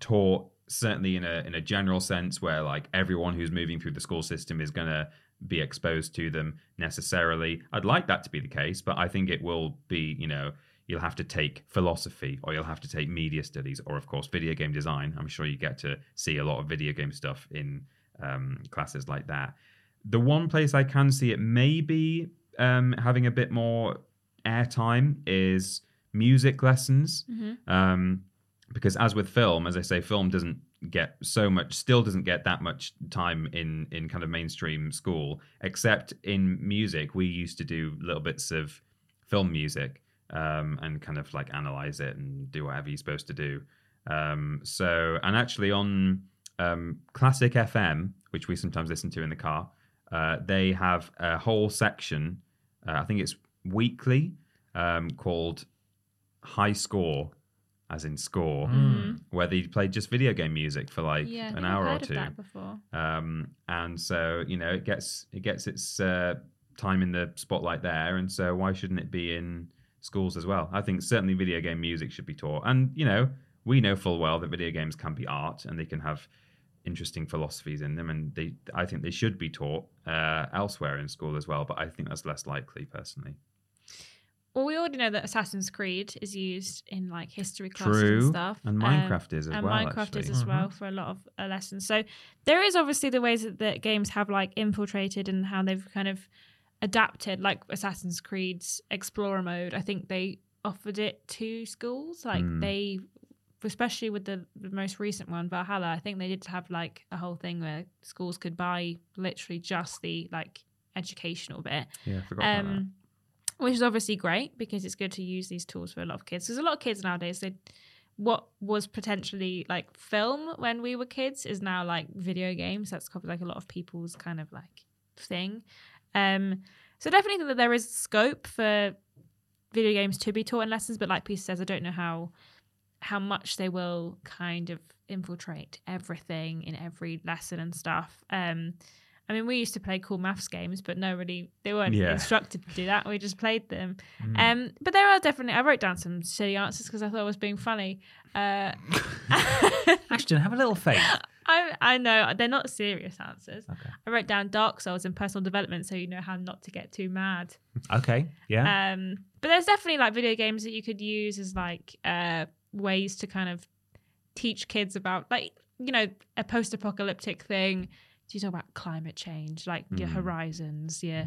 taught certainly in a in a general sense where like everyone who's moving through the school system is going to be exposed to them necessarily. I'd like that to be the case, but I think it will be, you know, you'll have to take philosophy or you'll have to take media studies or of course video game design. I'm sure you get to see a lot of video game stuff in um, classes like that. The one place I can see it maybe um, having a bit more airtime is music lessons. Um, because as with film, as I say, film doesn't get so much, still doesn't get that much time in in kind of mainstream school. Except in music, we used to do little bits of film music um, and kind of like analyze it and do whatever you're supposed to do. Um, so, and actually on um, Classic FM, which we sometimes listen to in the car, uh, they have a whole section. Uh, I think it's weekly um, called High Score, as in score, where they play just video game music for like Yeah, an hour I've or two. of that before. Um, and so you know it gets it gets its uh, time in the spotlight there, and so why shouldn't it be in schools as well? I think certainly video game music should be taught, and you know we know full well that video games can be art and they can have interesting philosophies in them, and they I think they should be taught uh, elsewhere in school as well. But I think that's less likely personally. Well, we already know that Assassin's Creed is used in like history classes True. and stuff, And Um, Minecraft is as and well, Minecraft is actually. as well for a lot of uh, lessons. So there is obviously the ways that, that games have like infiltrated and how they've kind of adapted, like Assassin's Creed's Explorer mode. I think they offered it to schools, like Mm. they. Especially with the, the most recent one, Valhalla, I think they did have like a whole thing where schools could buy literally just the like educational bit Yeah, I forgot about that. um, which is obviously great because it's good to use these tools for a lot of kids. Because a lot of kids nowadays, they what was potentially like film when we were kids is now like video games. That's probably like a lot of people's kind of like thing. Um, so definitely think that there is scope for video games to be taught in lessons, but like Peter says, I don't know how how much they will kind of infiltrate everything in every lesson and stuff. Um, I mean, we used to play cool maths games, but no, really, they weren't Yeah. instructed to do that. We just played them. Mm. Um, but there are definitely. I wrote down some silly answers because I thought I was being funny. Uh, Ashton, have a little faith. I I know they're not serious answers. Okay. I wrote down Dark Souls and personal development, so you know how not to get too mad. Okay. Yeah. Um, but there's definitely like video games that you could use as like uh, ways to kind of teach kids about like you know a post-apocalyptic thing. Do you talk about climate change, like your Mm. horizons, your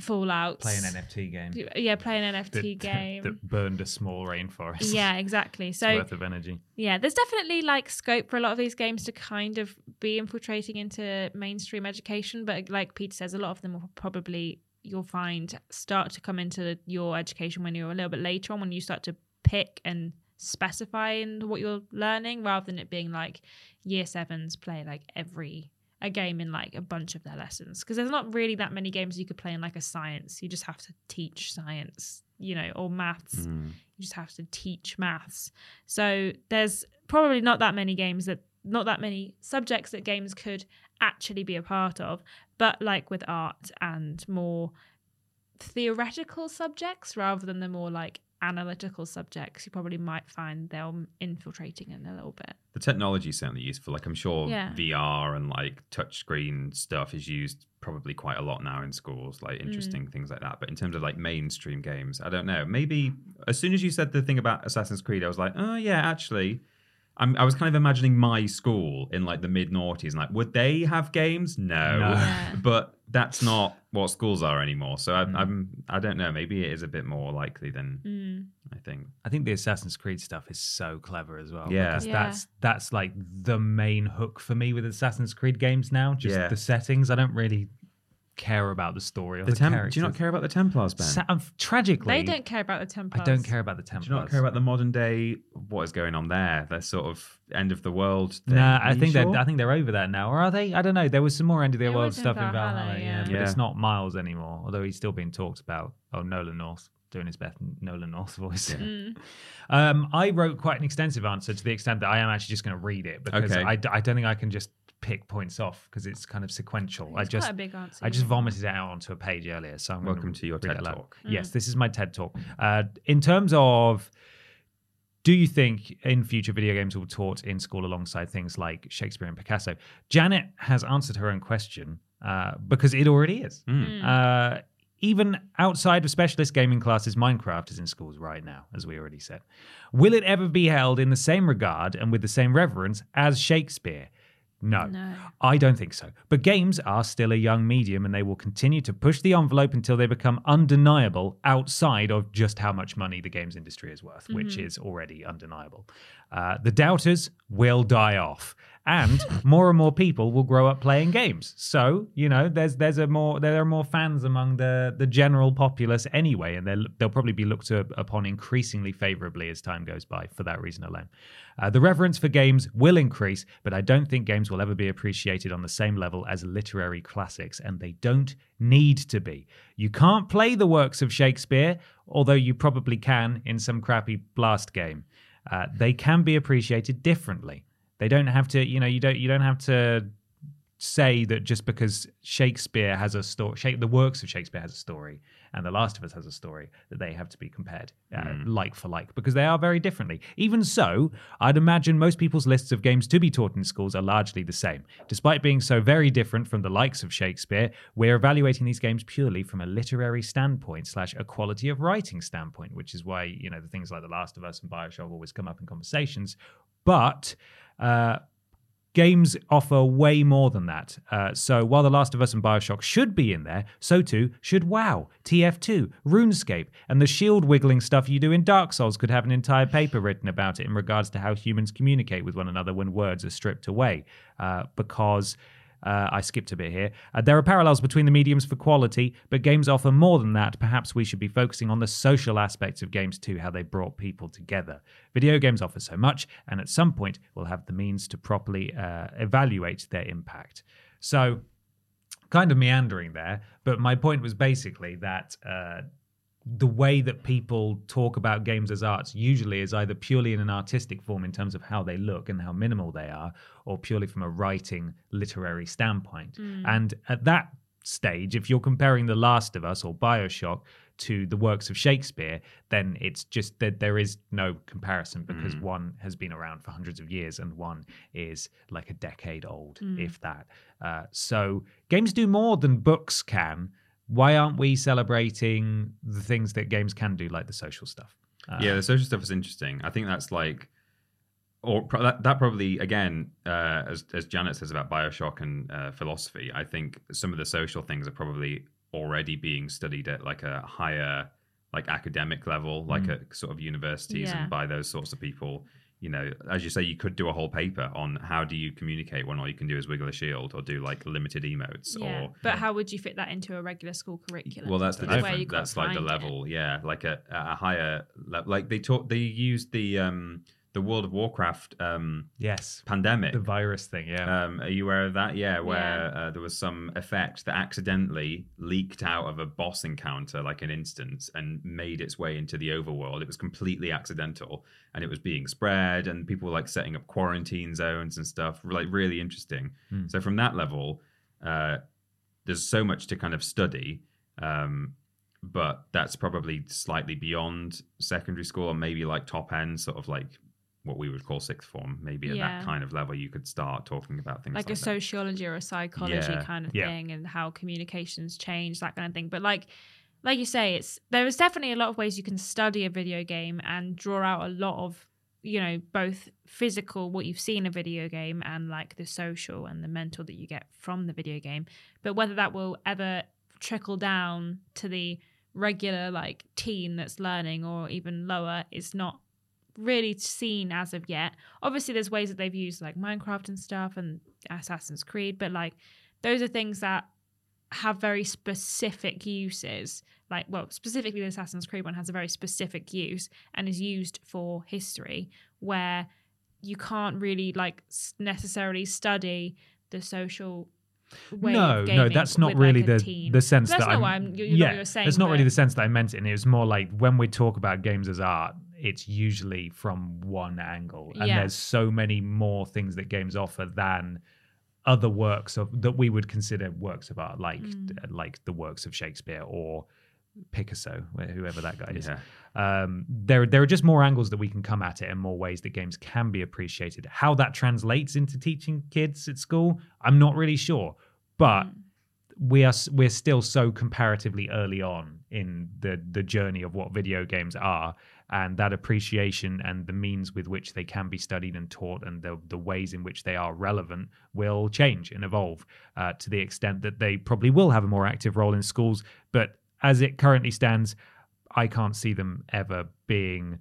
Fallout, Play an NFT game. yeah, play an NFT that, game. that burned a small rainforest. yeah, exactly. It's So worth of energy. yeah, there's definitely like scope for a lot of these games to kind of be infiltrating into mainstream education, but like Peter says, a lot of them will probably you'll find start to come into your education when you're a little bit later on when you start to pick and specify in what you're learning rather than it being like year sevens play like every a game in like a bunch of their lessons because there's not really that many games you could play in like a science you just have to teach science you know or maths Mm. you just have to teach maths. So there's probably not that many games that not that many subjects that games could actually be a part of. But like with art and more theoretical subjects rather than the more like analytical subjects, you probably might find them infiltrating in a little bit. the technology is certainly useful. Like I'm sure Yeah. VR and like touchscreen stuff is used probably quite a lot now in schools, like Mm. interesting things like that. But in terms of like mainstream games, I don't know. Maybe as soon as you said the thing about Assassin's Creed, I was like, oh yeah, actually. I'm, I was kind of imagining my school in like the mid noughties, and like, would they have games? No, No. Yeah. but that's not what schools are anymore. So I, Mm. I'm, I don't know. Maybe it is a bit more likely than Mm. I think. I think the Assassin's Creed stuff is so clever as well. Yeah. because Yeah. that's that's like the main hook for me with Assassin's Creed games now. Just Yeah. the settings. I don't really care about the story or The the, Tem- characters. do you not care about the Templars, Ben? Sa- um, tragically, They don't care about the Templars. I don't care about the Templars. do you not care about the modern day? What is going on there? The sort of end of the world. Thing. Nah, I think sure? they're I think they're over that now, or are they? I don't know. There was some more end of the It world was in stuff in Valhalla, Valhalla, yeah, yeah. but Yeah. it's not Miles anymore. Although he's still being talked about. Oh, Nolan North doing his best Nolan North voice. Mm. Um, I wrote quite an extensive answer to the extent that I am actually just going to read it because Okay. I, d- I don't think I can just pick points off because it's kind of sequential. I just quite a big answer. I just vomited it out onto a page earlier. So I'm Welcome to your TED aloud. Talk. Yes, this is my TED talk. Uh, in terms of, do you think in future video games will be taught in school alongside things like Shakespeare and Picasso? Janet has answered her own question uh, because it already is. Mm. Uh, even outside of specialist gaming classes, Minecraft is in schools right now, as we already said. Will it ever be held in the same regard and with the same reverence as Shakespeare? No. No. I don't think so. But games are still a young medium and they will continue to push the envelope until they become undeniable outside of just how much money the games industry is worth, which is already undeniable. Uh, the doubters will die off. And more and more people will grow up playing games. So, you know, there's there's a more there are more fans among the the general populace anyway, and they'll they'll probably be looked upon increasingly favorably as time goes by for that reason alone. Uh, the reverence for games will increase, but I don't think games will ever be appreciated on the same level as literary classics, and they don't need to be. You can't play the works of Shakespeare, although you probably can in some crappy blast game. Uh, they can be appreciated differently. They don't have to, you know, you don't you don't have to say that just because Shakespeare has a story, the works of Shakespeare has a story, and The Last of Us has a story, that they have to be compared uh, like for like because they are very differently. Even so, I'd imagine most people's lists of games to be taught in schools are largely the same. Despite being so very different from the likes of Shakespeare, we're evaluating these games purely from a literary standpoint slash a quality of writing standpoint, which is why you know the things like The Last of Us and Bioshock always come up in conversations. But uh, games offer way more than that. Uh, so while The Last of Us and Bioshock should be in there, so too should WoW, TF2, RuneScape, and the shield wiggling stuff you do in Dark Souls could have an entire paper written about it in regards to how humans communicate with one another when words are stripped away. Uh, because. Uh, I skipped a bit here. Uh, there are parallels between the mediums for quality, but games offer more than that. Perhaps we should be focusing on the social aspects of games too, how they brought people together. Video games offer so much, and at some point, we'll have the means to properly uh, evaluate their impact. So, kind of meandering there, but my point was basically that uh, the way that people talk about games as arts usually is either purely in an artistic form in terms of how they look and how minimal they are, or purely from a writing literary standpoint. Mm. And at that stage, if you're comparing The Last of Us or Bioshock to the works of Shakespeare, then it's just that there is no comparison because mm. one has been around for hundreds of years and one is like a decade old, mm. if that. Uh, so games do more than books can. Why aren't we celebrating the things that games can do, like the social stuff? Uh, yeah, the social stuff is interesting. I think that's like, or pro- that, that probably again, uh, as as Janet says about Bioshock and uh, philosophy, I think some of the social things are probably already being studied at like a higher, like academic level, like at sort of universities Yeah. and by those sorts of people. You know, as you say, you could do a whole paper on how do you communicate when all you can do is wiggle a shield or do like limited emotes Yeah. or But how would you fit that into a regular school curriculum? well, that's the difference. That's like the find it. level, yeah, like a, a higher level. Like they taught, they used the um the World of Warcraft um Yes. pandemic. The virus thing, yeah. Um, are you aware of that? Yeah, where Yeah. Uh, there was some effect that accidentally leaked out of a boss encounter, like an instance, and made its way into the overworld. It was completely accidental, and it was being spread, and people were like setting up quarantine zones and stuff. Like really interesting. Hmm. So from that level, uh, there's so much to kind of study. Um, but that's probably slightly beyond secondary school, or maybe like top end, sort of like what we would call sixth form. Maybe at Yeah. that kind of level, you could start talking about things like like, a that. sociology or a psychology Yeah. kind of Yeah. thing and how communications change that kind of thing but like like you say it's there is definitely a lot of ways you can study a video game and draw out a lot of you know both physical what you've seen in a video game and like the social and the mental that you get from the video game but whether that will ever trickle down to the regular like teen that's learning or even lower is not really seen as of yet. Obviously, there's ways that they've used like Minecraft and stuff and Assassin's Creed, but like those are things that have very specific uses. Like, well, specifically the Assassin's Creed one has a very specific use and is used for history, where you can't really like necessarily study the social way no, of no, that's not really like, the the sense That's that I'm, what I'm- you- you know yeah, what you're saying, that's not really the sense that I meant it. And it was more like when we talk about games as art, it's usually from one angle, and Yeah. there's so many more things that games offer than other works of that we would consider works of art, like Mm. like the works of Shakespeare or Picasso, whoever that guy is. Yeah. Um, there, there are just more angles that we can come at it, and more ways that games can be appreciated. How that translates into teaching kids at school, I'm not really sure, but we are we're still so comparatively early on in the the journey of what video games are, and that appreciation and the means with which they can be studied and taught, and the the ways in which they are relevant will change and evolve uh, to the extent that they probably will have a more active role in schools, but as it currently stands, I can't see them ever being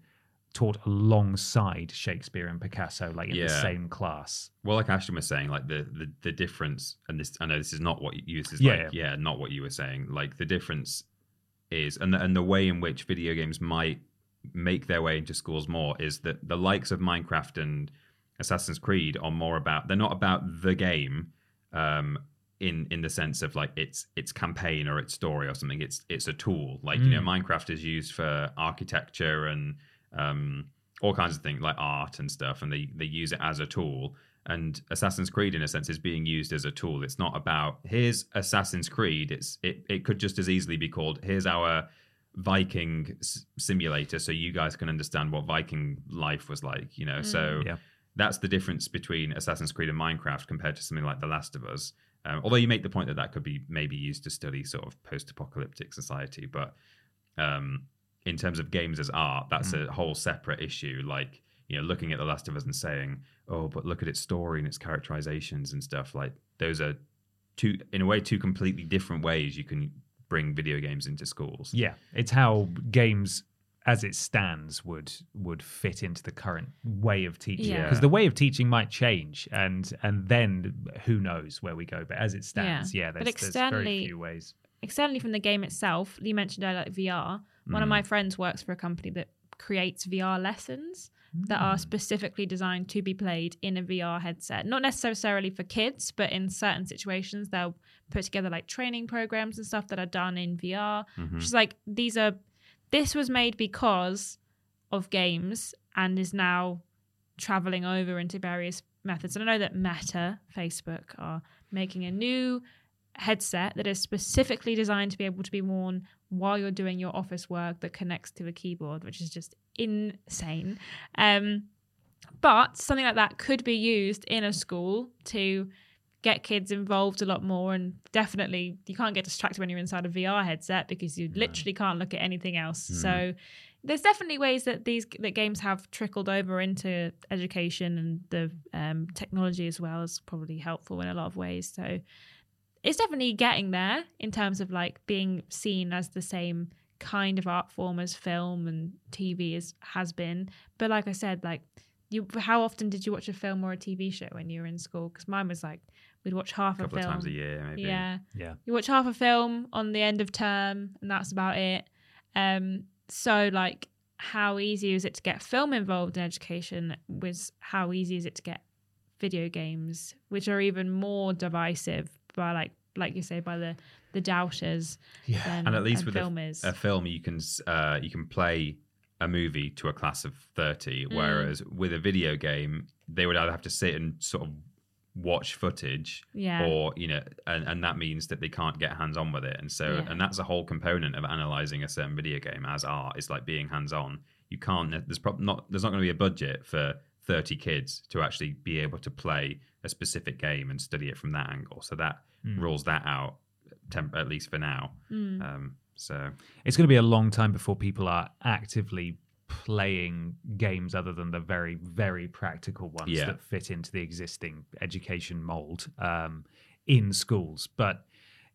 taught alongside Shakespeare and Picasso, like in the same class. Well, like Ashton was saying, like the, the the difference, and this I know this is not what you this is Yeah, like yeah. not what you were saying. Like the difference is, and the, and the way in which video games might make their way into schools more is that the likes of Minecraft and Assassin's Creed are more about they're not about the game, um, in in the sense of like its its campaign or its story or something. It's it's a tool. Like you know, Minecraft is used for architecture and um, all kinds of things like art and stuff, and they they use it as a tool. And Assassin's Creed, in a sense, is being used as a tool. It's not about here's Assassin's Creed. It's it it could just as easily be called here's our Viking s- simulator, so you guys can understand what Viking life was like. You know, so Yeah. that's the difference between Assassin's Creed and Minecraft compared to something like The Last of Us. Um, although you make the point that that could be maybe used to study sort of post-apocalyptic society, but um, in terms of games as art, that's a whole separate issue. Like you know, looking at The Last of Us and saying, "Oh, but look at its story and its characterizations and stuff." Like those are two, in a way, two completely different ways you can bring video games into schools. Yeah, it's how games as it stands would would fit into the current way of teaching Yeah. because the way of teaching might change and and then who knows where we go but as it stands yeah, But there's, there's externally- very few ways externally from the game itself, you mentioned earlier like VR. One of Mm. my friends works for a company that creates VR lessons that Mm. are specifically designed to be played in a VR headset. Not necessarily for kids, but in certain situations they'll put together like training programs and stuff that are done in VR. Mhm. Which is like these are this was made because of games and is now traveling over into various methods. And I know that Meta, Facebook, are making a new headset that is specifically designed to be able to be worn while you're doing your office work that connects to a keyboard, which is just insane. Um, but something like that could be used in a school to get kids involved a lot more and definitely you can't get distracted when you're inside a VR headset because you literally can't look at anything else. So there's definitely ways that these that games have trickled over into education and the um, technology as well is probably helpful in a lot of ways. So it's definitely getting there in terms of like being seen as the same kind of art form as film and TV is has been. But like I said, like you, how often did you watch a film or a TV show when you were in school? Because mine was like we'd watch half a couple a of film. times a year, maybe. Yeah, yeah you watch half a film on the end of term, and that's about it. Um, so like, how easy is it to get film involved in education? Was how easy is it to get video games, which are even more divisive by like like you say by the the doubters. Yeah. than and at least with film a, is. a film you can uh, you can play a movie to a class of 30 Mm. whereas with a video game they would either have to sit and sort of watch footage Yeah. or you know and, and that means that they can't get hands on with it and so Yeah. and that's a whole component of analyzing a certain video game as art it's like being hands on you can't there's prob- not there's not going to be a budget for 30 kids to actually be able to play a specific game and study it from that angle so that Mm. rules that out temp- at least for now Mm. um so it's going to be a long time before people are actively playing games other than the very very practical ones Yeah. that fit into the existing education mold um, in schools but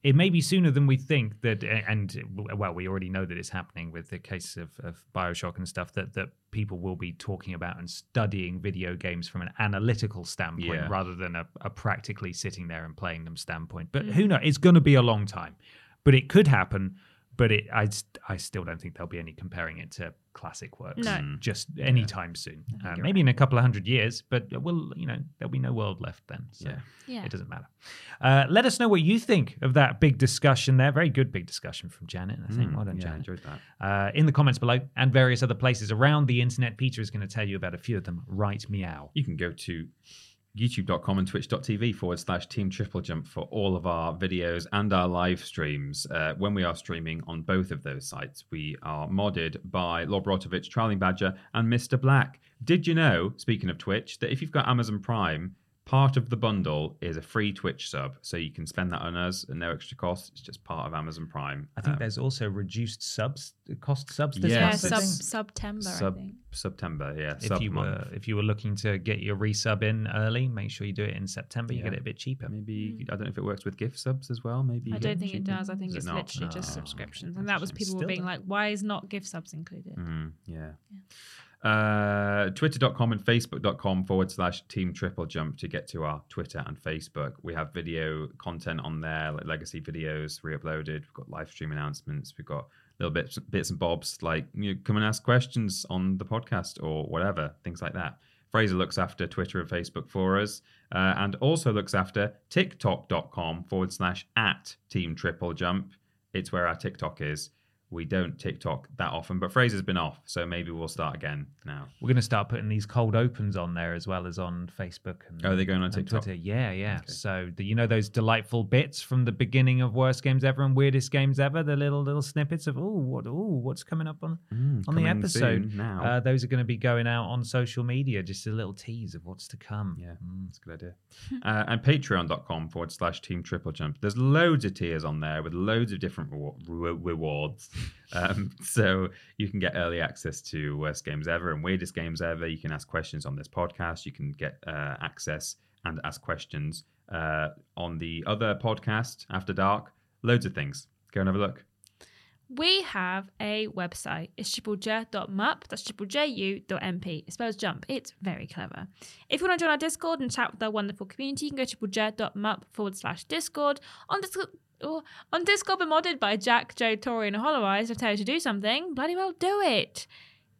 it may be sooner than we think that and well we already know that it's happening with the case of, of bioshock and stuff that that people will be talking about and studying video games from an analytical standpoint Yeah. rather than a, a practically sitting there and playing them standpoint but who knows it's going to be a long time but it could happen but it I, I still don't think there'll be any comparing it to classic works No. Mm. just anytime soon uh, you're maybe in a couple of hundred years but we'll you know there'll be no world left then so Yeah. Yeah. it doesn't matter. Uh, let us know what you think of that big discussion there. Very good big discussion from Janet, I think. Mm, well done, yeah, I Janet. enjoyed that. Uh, in the comments below and various other places around the internet, Peter is going to tell you about a few of them right meow. You can go to youtube.com and twitch.tv forward slash team triple jump for all of our videos and our live streams. Uh, when we are streaming on both of those sites, we are modded by Lobrotovich, Trolling Badger, and Mr. Black. Did you know, speaking of Twitch, that if you've got Amazon Prime, part of the bundle is a free Twitch sub. So you can spend that on us at no extra cost. It's just part of Amazon Prime. I think Um, there's also reduced subs, cost subs this Yeah, Yeah, month, sub think. September, I sub think. September, yeah. If sub you were if you were looking to get your resub in early, make sure you do it in September. You get it a bit cheaper. Maybe I don't know if it works with gift subs as well. Maybe I don't get think it does. I think Does it's it not? literally just Oh, subscriptions. okay. And that was people Still being don't- like, why is not gift subs included? Mm, yeah. Uh, Twitter.com and Facebook.com forward slash Team Triple Jump to get to our Twitter and Facebook. We have video content on there, like legacy videos re uploaded. We've got live stream announcements. We've got little bits, bits and bobs like you know, come and ask questions on the podcast or whatever, things like that. Fraser looks after Twitter and Facebook for us uh, and also looks after TikTok.com forward slash at Team Triple Jump. It's where our TikTok is. We don't TikTok that often, but Fraser's been off, so maybe we'll start again now. We're going to start putting these cold opens on there as well as on Facebook and Oh, are going on TikTok? Twitter. Yeah, yeah. Okay. So the, you know those delightful bits from the beginning of worst games ever and weirdest games ever, the little little snippets of oh what oh what's coming up on Mm, on the episode. now. Uh, those are going to be going out on social media, just a little tease of what's to come. Yeah, Mm. that's a good idea. uh, and patreon.com forward slash team triple jump. There's loads of tiers on there with loads of different rewar- re- rewards. Um, so you can get early access to worst games ever and weirdest games ever. You can ask questions on this podcast. You can get uh, access and ask questions uh, on the other podcast, After Dark. Loads of things. Go and have a look. We have a website. It's triplej.ump. That's triplej.u.mp. It spells jump. It's very clever. If you want to join our Discord and chat with our wonderful community, you can go to triplej.ump forward slash Discord. On Discord, oh, on Discord, we're modded by Jack, Joe, Tori, and Hollow Eyes. If I tell you to do something, bloody well do it.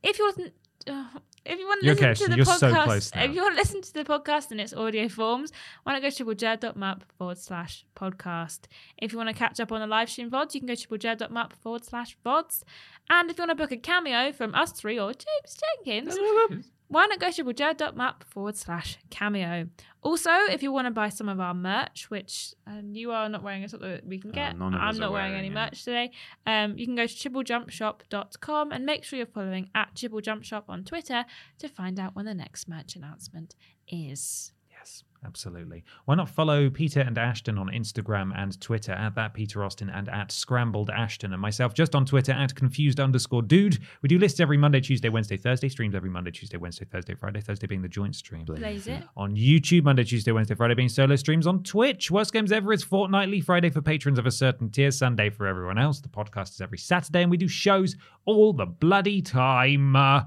If you want, uh, if you want to You're listen okay, to the you're so podcast, close if you want to listen to the podcast in its audio forms, why not go to triplej.ump forward slash podcast. If you want to catch up on the live stream VODs, you can go to triplej.ump forward slash VODs. And if you want to book a cameo from us three or James Jenkins, why not go to triplej.ump forward slash cameo. Also, if you want to buy some of our merch, which um, you are not wearing a something that we can Uh, get, of I'm not wearing, wearing any it. merch today, um, you can go to triplejumpshop.com and make sure you're following at triplejumpshop on Twitter to find out when the next merch announcement is. Yes, absolutely. Why not follow Peter and Ashton on Instagram and Twitter at that Peter Austin and at Scrambled Ashton and myself just on Twitter at confused underscore dude. We do lists every Monday, Tuesday, Wednesday, Thursday. Streams every Monday, Tuesday, Wednesday, Thursday, Friday. Thursday being the joint stream. Blaze it. On YouTube, Monday, Tuesday, Wednesday, Friday being solo streams on Twitch. Worst Games Ever is fortnightly, Friday for patrons of a certain tier, Sunday for everyone else. The podcast is every Saturday, and we do shows all the bloody time. Uh,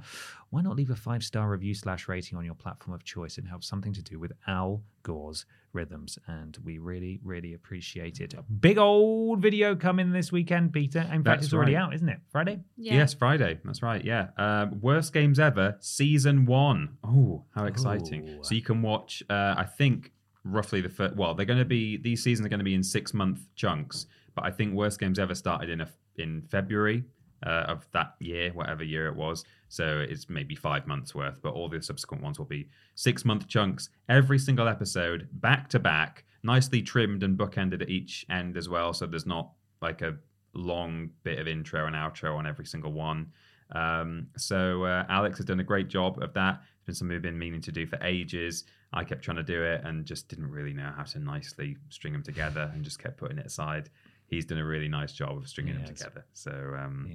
why not leave a five star review slash rating on your platform of choice? It helps something to do with Al Gore's rhythms, and we really, really appreciate it. A big old video coming this weekend, Peter. In fact, That's it's already right. out, isn't it? Friday? Yeah. Yes, Friday. That's right. Yeah. Um, Worst games ever, season one. Oh, how exciting! Ooh. So you can watch. Uh, I think roughly the first. Well, they're going to be these seasons are going to be in six month chunks. But I think worst games ever started in a, in February uh, of that year, whatever year it was. So it's maybe five months worth. But all the subsequent ones will be six month chunks. Every single episode, back to back, nicely trimmed and bookended at each end as well. So there's not like a long bit of intro and outro on every single one. Um, so uh, Alex has done a great job of that. It's been something we've been meaning to do for ages. I kept trying to do it and just didn't really know how to nicely string them together and just kept putting it aside. He's done a really nice job of stringing them together. So um,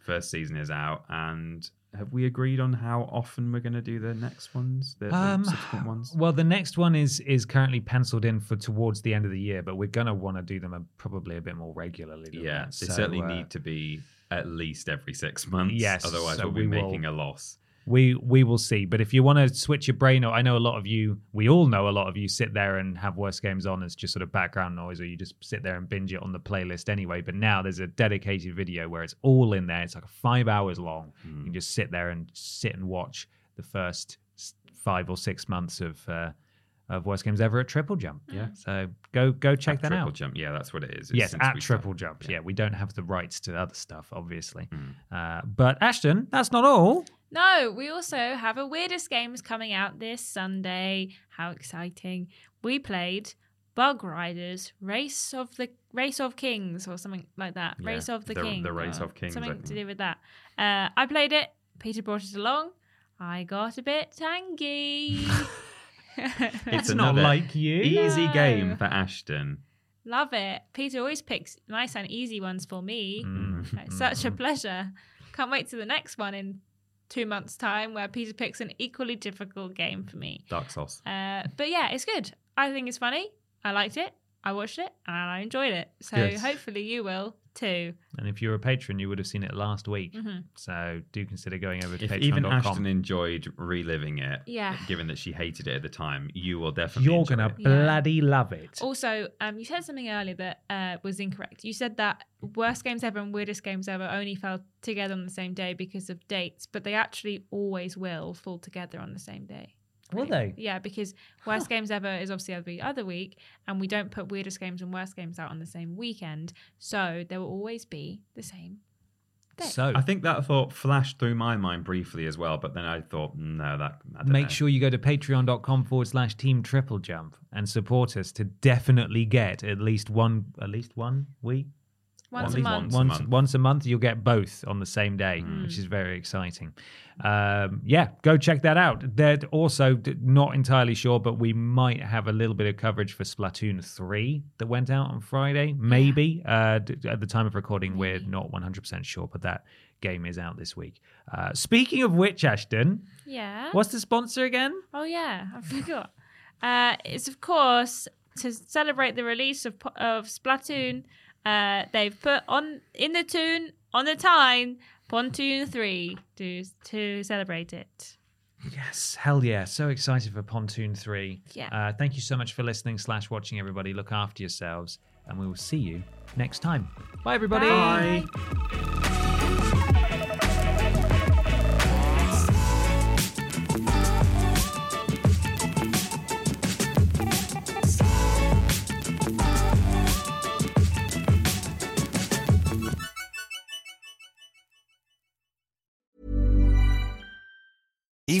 first season is out and have we agreed on how often we're going to do the next ones, the, the Um, subsequent ones? Well, the next one is is currently penciled in for towards the end of the year, but we're gonna want to do them a, probably a bit more regularly. Than Yeah, that. they So, certainly uh, need to be at least every six months. Yes, otherwise so we'll be we will- making a loss. We we will see. But if you want to switch your brain, or I know a lot of you, we all know a lot of you sit there and have worst games on as just sort of background noise, or you just sit there and binge it on the playlist anyway. But now there's a dedicated video where it's all in there. It's like five hours long. You can just sit there and sit and watch the first five or six months of uh, of worst games ever at Triple Jump. Yeah. So go go check At that triple out. jump. Yeah, that's what it is. It's Yes, at Triple started. Jump. Yeah. Yeah, we don't have the rights to other stuff, obviously. Mm. Uh, but Ashton, that's not all. No, we also have a weirdest games coming out this Sunday. How exciting! We played Bug Riders Race of the Race of Kings or something like that. Yeah, Race of the, the- King. the Race of Kings, Something to do with that. Uh, I played it. Peter brought it along. I got a bit tangy. It's It's not like you. Easy No. game for Ashton. Love it. Peter always picks nice and easy ones for me. Mm. It's such a pleasure. Can't wait to the next one in two months' time where Peter picks an equally difficult game for me. Dark Souls. Uh, but yeah, it's good. I think it's funny. I liked it. I watched it and I enjoyed it. So Good. hopefully you will too. And if you're a patron, you would have seen it last week. Mhm. So do consider going over to If even Ashton patreon.com. enjoyed reliving it, Yeah. given that she hated it at the time, you will definitely. You're going to it. Yeah. bloody love it. Also, um, you said something earlier that uh, was incorrect. You said that worst games ever and weirdest games ever only fell together on the same day because of dates, but they actually always will fall together on the same day. Will they? Yeah, because worst games ever is obviously every other week, and we don't put weirdest games and worst games out on the same weekend, so there will always be the same day. So I think that thought flashed through my mind briefly as well, but then I thought, mm, no, that. I don't make know. sure you go to patreon.com forward slash team triple jump and support us to definitely get at least one at least one week once at a month. once a once month. once a month you'll get both on the same day Mm. which is very exciting um, yeah go check that out they're also not entirely sure but we might have a little bit of coverage for splatoon 3 that went out on friday maybe uh, at the time of recording we're not 100% sure but that game is out this week uh, speaking of which ashton Yeah. what's the sponsor again Oh yeah, I forgot. Uh, it's of course to celebrate the release of of Splatoon. Uh, they've put on in the tune on the time Pontoon Three to to celebrate it. Yes, hell yeah. So excited for Pontoon 3. Yeah. Uh, thank you so much for listening slash watching, everybody. Look after yourselves, and we will see you next time. Bye, everybody. Bye.